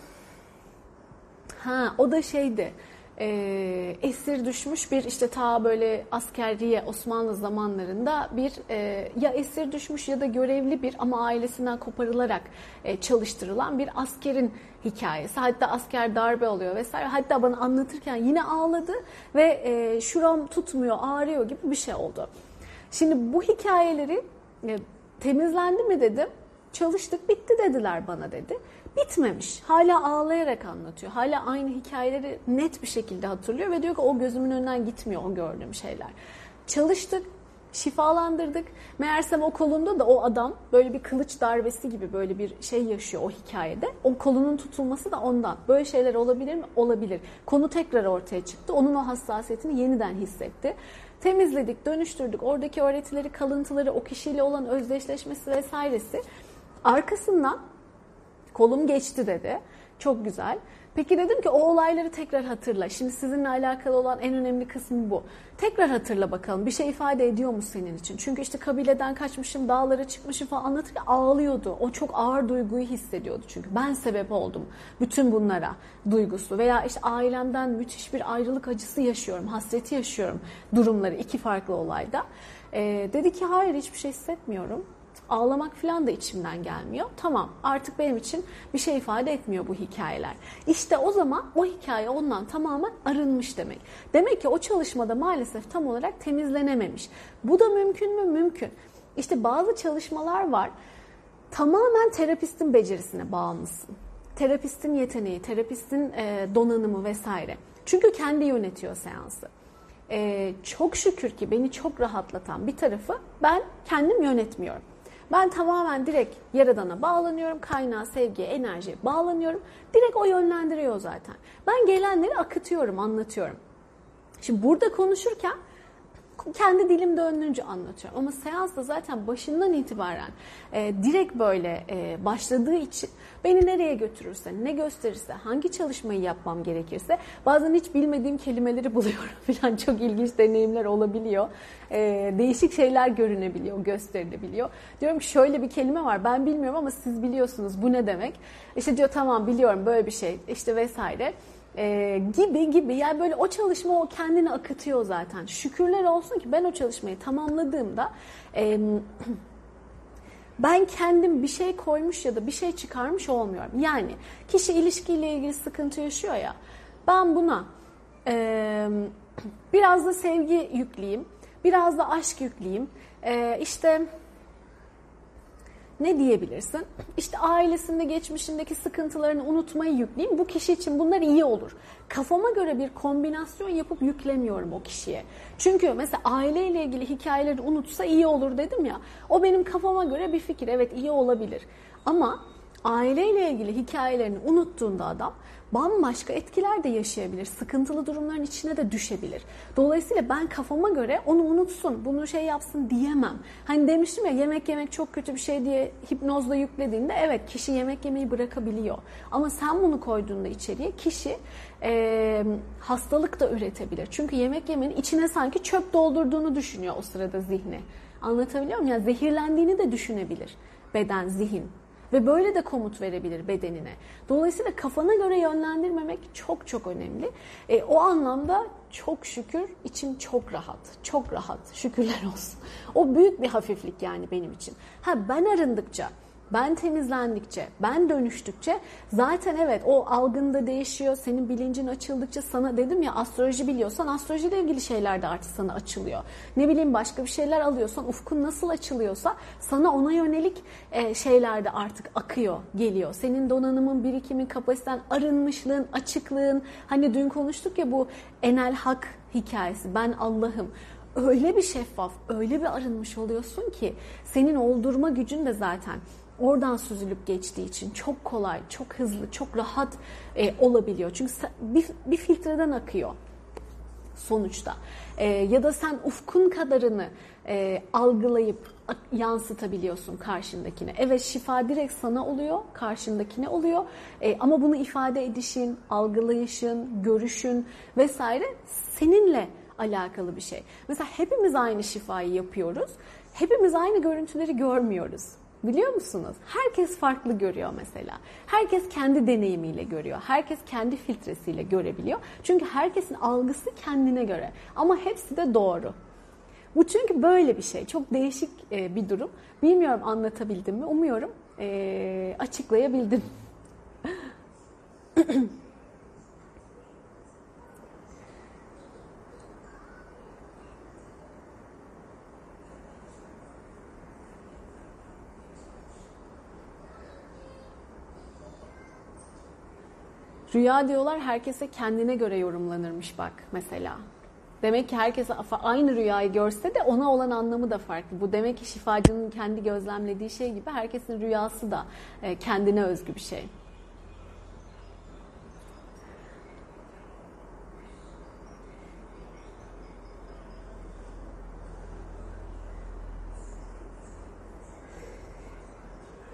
Ha o da şeydi. E, esir düşmüş bir işte ta böyle askeriye Osmanlı zamanlarında bir e, ya esir düşmüş ya da görevli bir ama ailesinden koparılarak e, çalıştırılan bir askerin hikayesi. Hatta asker darbe oluyor vesaire. Hatta bana anlatırken yine ağladı ve e, şuram tutmuyor, ağrıyor gibi bir şey oldu. Şimdi bu hikayeleri e, temizlendi mi dedim. Çalıştık bitti dediler bana dedi bitmemiş. Hala ağlayarak anlatıyor. Hala aynı hikayeleri net bir şekilde hatırlıyor ve diyor ki o gözümün önünden gitmiyor o gördüğüm şeyler. Çalıştık, şifalandırdık. Meğersem o kolunda da o adam böyle bir kılıç darbesi gibi böyle bir şey yaşıyor o hikayede. O kolunun tutulması da ondan. Böyle şeyler olabilir mi? Olabilir. Konu tekrar ortaya çıktı. Onun o hassasiyetini yeniden hissetti. Temizledik, dönüştürdük. Oradaki öğretileri, kalıntıları, o kişiyle olan özdeşleşmesi vesairesi. Arkasından Kolum geçti dedi. Çok güzel. Peki dedim ki o olayları tekrar hatırla. Şimdi sizinle alakalı olan en önemli kısmı bu. Tekrar hatırla bakalım. Bir şey ifade ediyor mu senin için? Çünkü işte kabileden kaçmışım, dağlara çıkmışım falan anlatırken ağlıyordu. O çok ağır duyguyu hissediyordu çünkü. Ben sebep oldum bütün bunlara duygusu. Veya işte ailemden müthiş bir ayrılık acısı yaşıyorum, hasreti yaşıyorum durumları iki farklı olayda. Ee, dedi ki hayır hiçbir şey hissetmiyorum. Ağlamak falan da içimden gelmiyor. Tamam artık benim için bir şey ifade etmiyor bu hikayeler. İşte o zaman o hikaye ondan tamamen arınmış demek. Demek ki o çalışmada maalesef tam olarak temizlenememiş. Bu da mümkün mü? Mümkün. İşte bazı çalışmalar var. Tamamen terapistin becerisine bağımlısın. Terapistin yeteneği, terapistin e, donanımı vesaire. Çünkü kendi yönetiyor seansı. Ee, çok şükür ki beni çok rahatlatan bir tarafı ben kendim yönetmiyorum. Ben tamamen direkt Yaradan'a bağlanıyorum. Kaynağa, sevgiye, enerjiye bağlanıyorum. Direkt o yönlendiriyor zaten. Ben gelenleri akıtıyorum, anlatıyorum. Şimdi burada konuşurken kendi dilim döndüğünce anlatıyorum. Ama seansta zaten başından itibaren e, direkt böyle e, başladığı için beni nereye götürürse, ne gösterirse, hangi çalışmayı yapmam gerekirse bazen hiç bilmediğim kelimeleri (laughs) buluyorum falan çok ilginç deneyimler olabiliyor. E, değişik şeyler görünebiliyor, gösterilebiliyor. Diyorum ki şöyle bir kelime var ben bilmiyorum ama siz biliyorsunuz bu ne demek? İşte diyor tamam biliyorum böyle bir şey işte vesaire e, gibi gibi yani böyle o çalışma o kendini akıtıyor zaten. Şükürler olsun ki ben o çalışmayı tamamladığımda e, (clears throat) ben kendim bir şey koymuş ya da bir şey çıkarmış olmuyorum. Yani kişi ilişkiyle ilgili sıkıntı yaşıyor ya ben buna e, (clears throat) biraz da sevgi yükleyeyim, biraz da aşk yükleyeyim. E, işte ne diyebilirsin? İşte ailesinde geçmişindeki sıkıntılarını unutmayı yükleyeyim. Bu kişi için bunlar iyi olur. Kafama göre bir kombinasyon yapıp yüklemiyorum o kişiye. Çünkü mesela aileyle ilgili hikayeleri unutsa iyi olur dedim ya. O benim kafama göre bir fikir. Evet iyi olabilir. Ama aileyle ilgili hikayelerini unuttuğunda adam bambaşka etkiler de yaşayabilir. Sıkıntılı durumların içine de düşebilir. Dolayısıyla ben kafama göre onu unutsun, bunu şey yapsın diyemem. Hani demiştim ya yemek yemek çok kötü bir şey diye hipnozla yüklediğinde evet kişi yemek yemeyi bırakabiliyor. Ama sen bunu koyduğunda içeriye kişi e, hastalık da üretebilir. Çünkü yemek yemenin içine sanki çöp doldurduğunu düşünüyor o sırada zihni. Anlatabiliyor muyum? Yani zehirlendiğini de düşünebilir beden, zihin. Ve böyle de komut verebilir bedenine. Dolayısıyla kafana göre yönlendirmemek çok çok önemli. E, o anlamda çok şükür içim çok rahat. Çok rahat. Şükürler olsun. O büyük bir hafiflik yani benim için. Ha ben arındıkça ben temizlendikçe, ben dönüştükçe zaten evet o algında değişiyor. Senin bilincin açıldıkça sana dedim ya astroloji biliyorsan astrolojiyle ilgili şeyler de artık sana açılıyor. Ne bileyim başka bir şeyler alıyorsan ufkun nasıl açılıyorsa sana ona yönelik e, şeyler de artık akıyor, geliyor. Senin donanımın, birikimin, kapasiten, arınmışlığın, açıklığın. Hani dün konuştuk ya bu enel hak hikayesi. Ben Allah'ım öyle bir şeffaf, öyle bir arınmış oluyorsun ki senin oldurma gücün de zaten oradan süzülüp geçtiği için çok kolay, çok hızlı, çok rahat e, olabiliyor. Çünkü bir, bir filtreden akıyor sonuçta. E, ya da sen ufkun kadarını e, algılayıp yansıtabiliyorsun karşındakine. Evet şifa direkt sana oluyor, karşındakine oluyor. E, ama bunu ifade edişin, algılayışın, görüşün vesaire seninle alakalı bir şey. Mesela hepimiz aynı şifayı yapıyoruz. Hepimiz aynı görüntüleri görmüyoruz. Biliyor musunuz? Herkes farklı görüyor mesela. Herkes kendi deneyimiyle görüyor. Herkes kendi filtresiyle görebiliyor. Çünkü herkesin algısı kendine göre. Ama hepsi de doğru. Bu çünkü böyle bir şey. Çok değişik e, bir durum. Bilmiyorum anlatabildim mi? Umuyorum e, açıklayabildim. (laughs) Rüya diyorlar herkese kendine göre yorumlanırmış bak mesela. Demek ki herkes aynı rüyayı görse de ona olan anlamı da farklı. Bu demek ki şifacının kendi gözlemlediği şey gibi herkesin rüyası da e, kendine özgü bir şey.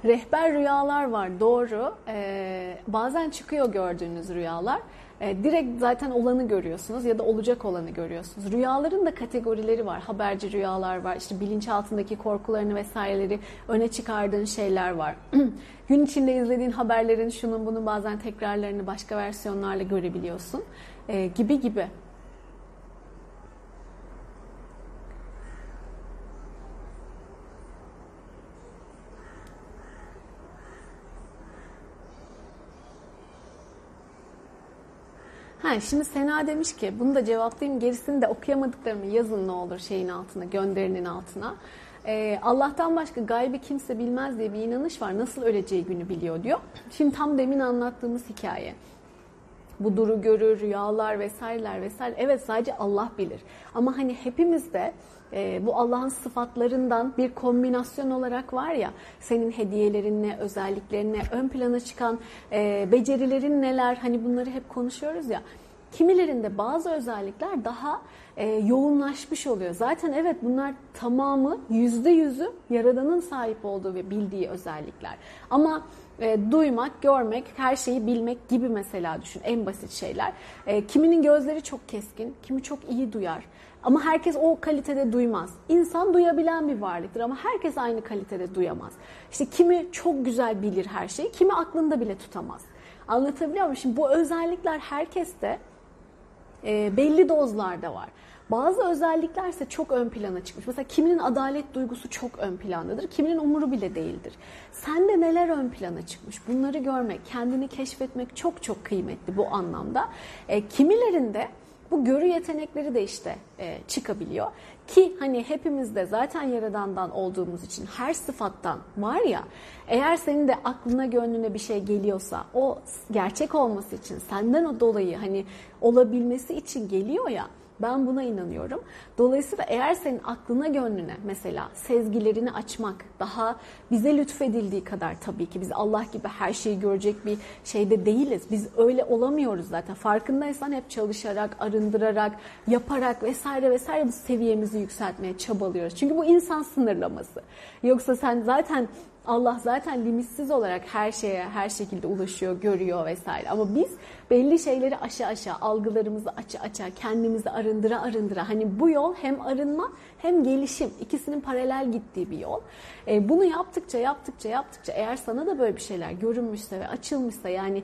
Rehber rüyalar var doğru. Ee, bazen çıkıyor gördüğünüz rüyalar. Ee, direkt zaten olanı görüyorsunuz ya da olacak olanı görüyorsunuz. Rüyaların da kategorileri var. Haberci rüyalar var. İşte bilinçaltındaki korkularını vesaireleri öne çıkardığın şeyler var. (clears throat) Gün içinde izlediğin haberlerin şunun bunun bazen tekrarlarını başka versiyonlarla görebiliyorsun. Ee, gibi gibi. Ha, şimdi Sena demiş ki bunu da cevaplayayım gerisini de okuyamadıklarımı yazın ne olur şeyin altına gönderinin altına. Ee, Allah'tan başka gaybi kimse bilmez diye bir inanış var. Nasıl öleceği günü biliyor diyor. Şimdi tam demin anlattığımız hikaye. Bu duru görür, rüyalar vesaireler vesaire. Evet sadece Allah bilir. Ama hani hepimiz de e, bu Allah'ın sıfatlarından bir kombinasyon olarak var ya senin hediyelerinle, özelliklerinle ön plana çıkan e, becerilerin neler hani bunları hep konuşuyoruz ya. Kimilerinde bazı özellikler daha e, yoğunlaşmış oluyor. Zaten evet bunlar tamamı yüzde yüzü Yaradan'ın sahip olduğu ve bildiği özellikler. Ama e, duymak, görmek, her şeyi bilmek gibi mesela düşün en basit şeyler. E, kiminin gözleri çok keskin, kimi çok iyi duyar. Ama herkes o kalitede duymaz. İnsan duyabilen bir varlıktır ama herkes aynı kalitede duyamaz. İşte kimi çok güzel bilir her şeyi, kimi aklında bile tutamaz. Anlatabiliyor muyum? Şimdi bu özellikler herkeste e, belli dozlarda var. Bazı özellikler ise çok ön plana çıkmış. Mesela kiminin adalet duygusu çok ön plandadır, kiminin umuru bile değildir. Sende neler ön plana çıkmış? Bunları görmek, kendini keşfetmek çok çok kıymetli bu anlamda. E, kimilerinde bu görü yetenekleri de işte e, çıkabiliyor. Ki hani hepimizde zaten yaradandan olduğumuz için her sıfattan var ya eğer senin de aklına gönlüne bir şey geliyorsa o gerçek olması için senden o dolayı hani olabilmesi için geliyor ya Ben buna inanıyorum. Dolayısıyla eğer senin aklına gönlüne mesela sezgilerini açmak daha bize lütfedildiği kadar tabii ki biz Allah gibi her şeyi görecek bir şeyde değiliz. Biz öyle olamıyoruz zaten. Farkındaysan hep çalışarak, arındırarak, yaparak vesaire vesaire bu seviyemizi yükseltmeye çabalıyoruz. Çünkü bu insan sınırlaması. Yoksa sen zaten Allah zaten limitsiz olarak her şeye her şekilde ulaşıyor, görüyor vesaire. Ama biz belli şeyleri aşağı aşağı, algılarımızı açı açı, kendimizi arındıra arındıra. Hani bu yol hem arınma hem gelişim. ikisinin paralel gittiği bir yol. E, bunu yaptıkça, yaptıkça, yaptıkça eğer sana da böyle bir şeyler görünmüşse ve açılmışsa yani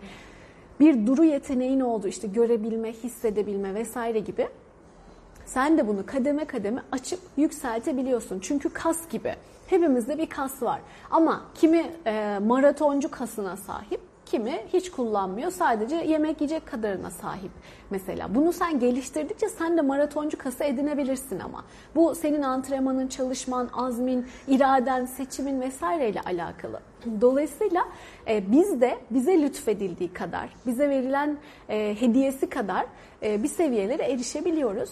bir duru yeteneğin oldu işte görebilme, hissedebilme vesaire gibi sen de bunu kademe kademe açıp yükseltebiliyorsun. Çünkü kas gibi. Hepimizde bir kas var. Ama kimi e, maratoncu kasına sahip, kimi hiç kullanmıyor. Sadece yemek yiyecek kadarına sahip mesela. Bunu sen geliştirdikçe sen de maratoncu kası edinebilirsin ama. Bu senin antrenmanın, çalışman, azmin, iraden, seçimin vesaireyle alakalı. Dolayısıyla e, biz de bize lütfedildiği kadar, bize verilen e, hediyesi kadar e, bir seviyelere erişebiliyoruz.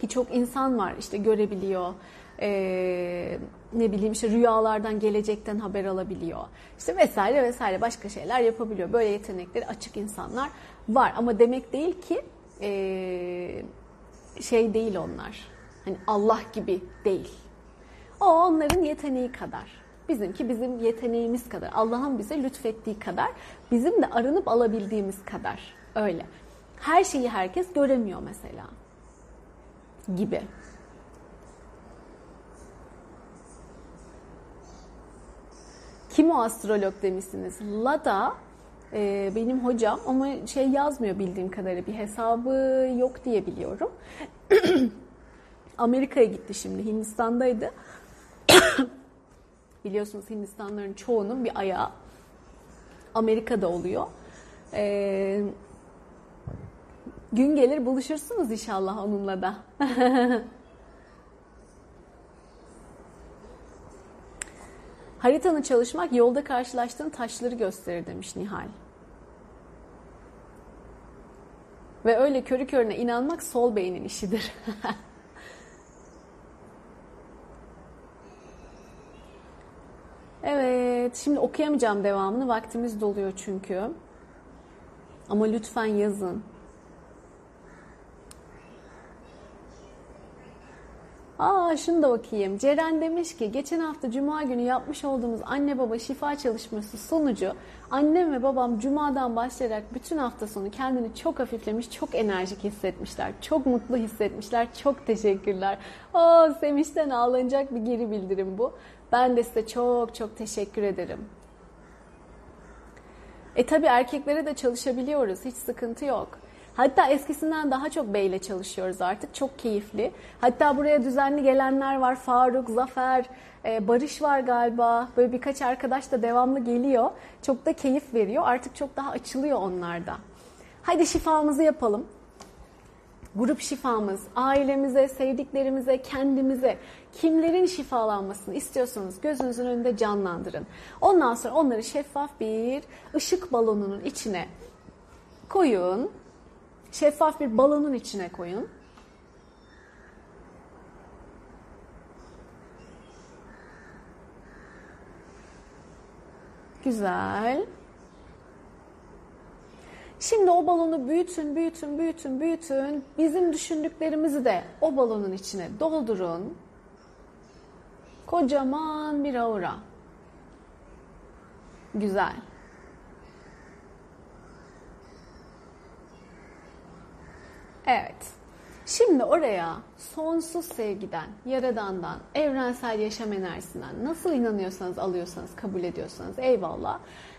Ki çok insan var işte görebiliyor, e, ne bileyim işte rüyalardan gelecekten haber alabiliyor. İşte vesaire vesaire başka şeyler yapabiliyor. Böyle yetenekleri açık insanlar var ama demek değil ki e, şey değil onlar. Hani Allah gibi değil. O onların yeteneği kadar. Bizimki bizim yeteneğimiz kadar. Allah'ın bize lütfettiği kadar. Bizim de arınıp alabildiğimiz kadar. Öyle. Her şeyi herkes göremiyor mesela. Gibi. Kim o astrolog demişsiniz? Lada e, benim hocam ama şey yazmıyor bildiğim kadarıyla bir hesabı yok diye biliyorum. (clears throat) Amerika'ya gitti şimdi Hindistan'daydı. (clears throat) Biliyorsunuz Hindistanların çoğunun bir ayağı Amerika'da oluyor. Ee, gün gelir buluşursunuz inşallah onunla da. (laughs) Haritanı çalışmak yolda karşılaştığın taşları gösterir demiş Nihal. Ve öyle körü körüne inanmak sol beynin işidir. (laughs) evet, şimdi okuyamayacağım devamını. Vaktimiz doluyor çünkü. Ama lütfen yazın. Aa şunu da okuyayım. Ceren demiş ki geçen hafta cuma günü yapmış olduğumuz anne baba şifa çalışması sonucu annem ve babam cumadan başlayarak bütün hafta sonu kendini çok hafiflemiş, çok enerjik hissetmişler. Çok mutlu hissetmişler. Çok teşekkürler. Aa Sevinçten ağlanacak bir geri bildirim bu. Ben de size çok çok teşekkür ederim. E tabi erkeklere de çalışabiliyoruz. Hiç sıkıntı yok. Hatta eskisinden daha çok beyle çalışıyoruz artık. Çok keyifli. Hatta buraya düzenli gelenler var. Faruk, Zafer, e, Barış var galiba. Böyle birkaç arkadaş da devamlı geliyor. Çok da keyif veriyor. Artık çok daha açılıyor onlarda. Hadi şifamızı yapalım. Grup şifamız, ailemize, sevdiklerimize, kendimize, kimlerin şifalanmasını istiyorsanız gözünüzün önünde canlandırın. Ondan sonra onları şeffaf bir ışık balonunun içine koyun şeffaf bir balonun içine koyun. Güzel. Şimdi o balonu büyütün, büyütün, büyütün, büyütün. Bizim düşündüklerimizi de o balonun içine doldurun. Kocaman bir aura. Güzel. Evet. Şimdi oraya sonsuz sevgiden, yaradandan, evrensel yaşam enerjisinden nasıl inanıyorsanız, alıyorsanız, kabul ediyorsanız eyvallah.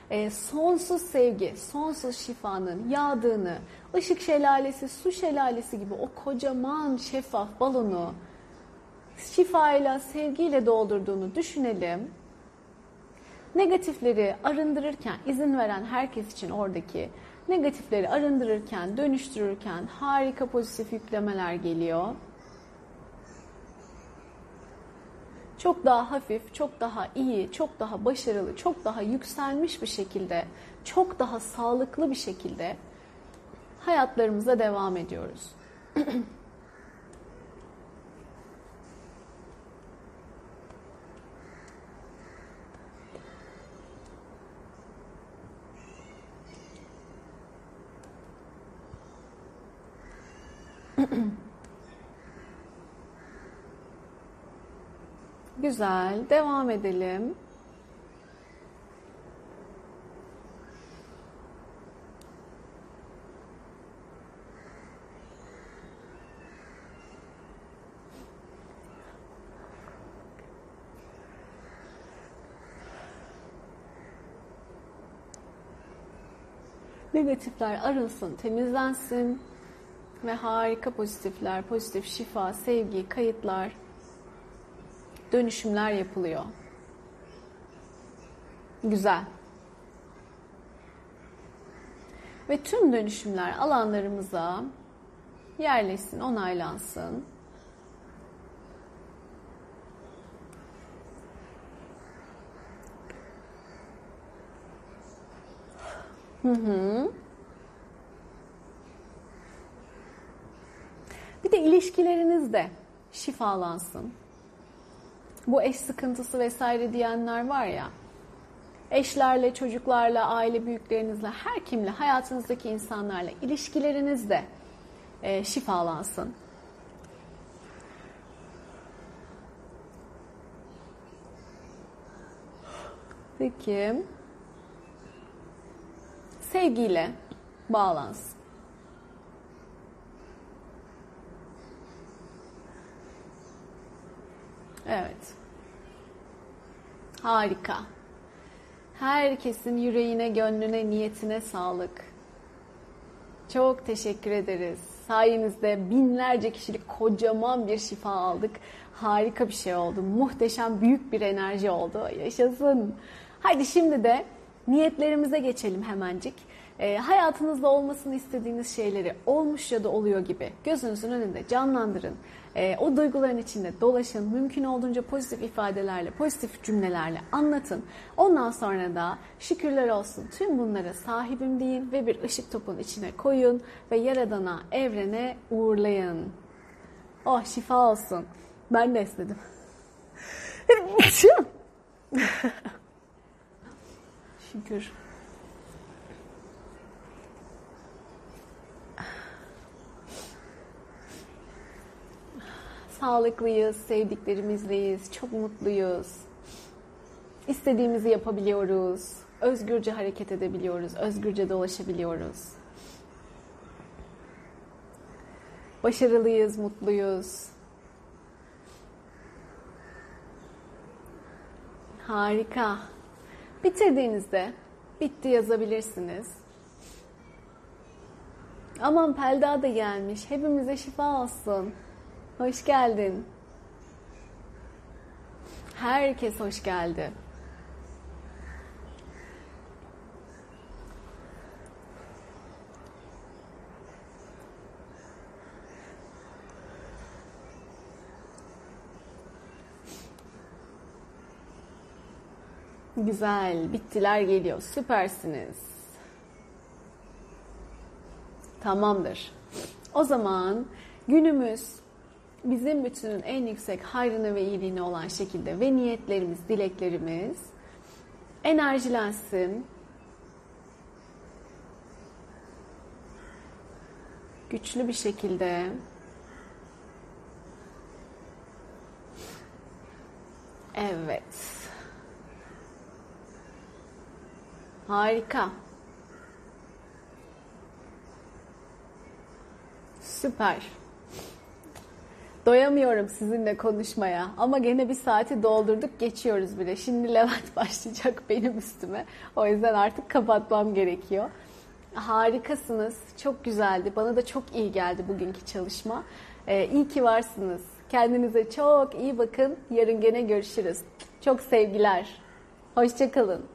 E, sonsuz sevgi, sonsuz şifanın yağdığını, ışık şelalesi, su şelalesi gibi o kocaman şeffaf balonu şifayla, sevgiyle doldurduğunu düşünelim. Negatifleri arındırırken izin veren herkes için oradaki Negatifleri arındırırken, dönüştürürken harika pozitif yüklemeler geliyor. Çok daha hafif, çok daha iyi, çok daha başarılı, çok daha yükselmiş bir şekilde, çok daha sağlıklı bir şekilde hayatlarımıza devam ediyoruz. (clears throat) Güzel. Devam edelim. Negatifler arınsın, temizlensin ve harika pozitifler, pozitif şifa, sevgi, kayıtlar, dönüşümler yapılıyor. Güzel. Ve tüm dönüşümler alanlarımıza yerleşsin, onaylansın. Hı hı. Bir de ilişkilerinizde şifalansın. Bu eş sıkıntısı vesaire diyenler var ya. Eşlerle, çocuklarla, aile büyüklerinizle, her kimle, hayatınızdaki insanlarla ilişkilerinizde e, şifalansın. Peki. Sevgiyle bağlansın. Evet. Harika. Herkesin yüreğine, gönlüne, niyetine sağlık. Çok teşekkür ederiz. Sayenizde binlerce kişilik kocaman bir şifa aldık. Harika bir şey oldu. Muhteşem büyük bir enerji oldu. Yaşasın. Haydi şimdi de niyetlerimize geçelim hemencik. E, hayatınızda olmasını istediğiniz şeyleri olmuş ya da oluyor gibi gözünüzün önünde canlandırın. E, o duyguların içinde dolaşın. Mümkün olduğunca pozitif ifadelerle, pozitif cümlelerle anlatın. Ondan sonra da şükürler olsun tüm bunlara sahibim deyin ve bir ışık topun içine koyun ve Yaradan'a, evrene uğurlayın. Oh şifa olsun. Ben de istedim. (laughs) Şükür. Sağlıklıyız, sevdiklerimizleyiz, çok mutluyuz. İstediğimizi yapabiliyoruz. Özgürce hareket edebiliyoruz, özgürce dolaşabiliyoruz. Başarılıyız, mutluyuz. Harika. Bitirdiğinizde bitti yazabilirsiniz. Aman Pelda da gelmiş. Hepimize şifa olsun. Hoş geldin. Herkes hoş geldi. Güzel, bittiler geliyor. Süpersiniz. Tamamdır. O zaman günümüz bizim bütünün en yüksek hayrına ve iyiliğine olan şekilde ve niyetlerimiz, dileklerimiz enerjilensin. Güçlü bir şekilde Evet. Harika. Süper. Doyamıyorum sizinle konuşmaya ama gene bir saati doldurduk geçiyoruz bile. Şimdi Levent (laughs) başlayacak benim üstüme. O yüzden artık kapatmam gerekiyor. Harikasınız. Çok güzeldi. Bana da çok iyi geldi bugünkü çalışma. Ee, iyi ki varsınız. Kendinize çok iyi bakın. Yarın gene görüşürüz. Çok sevgiler. Hoşçakalın.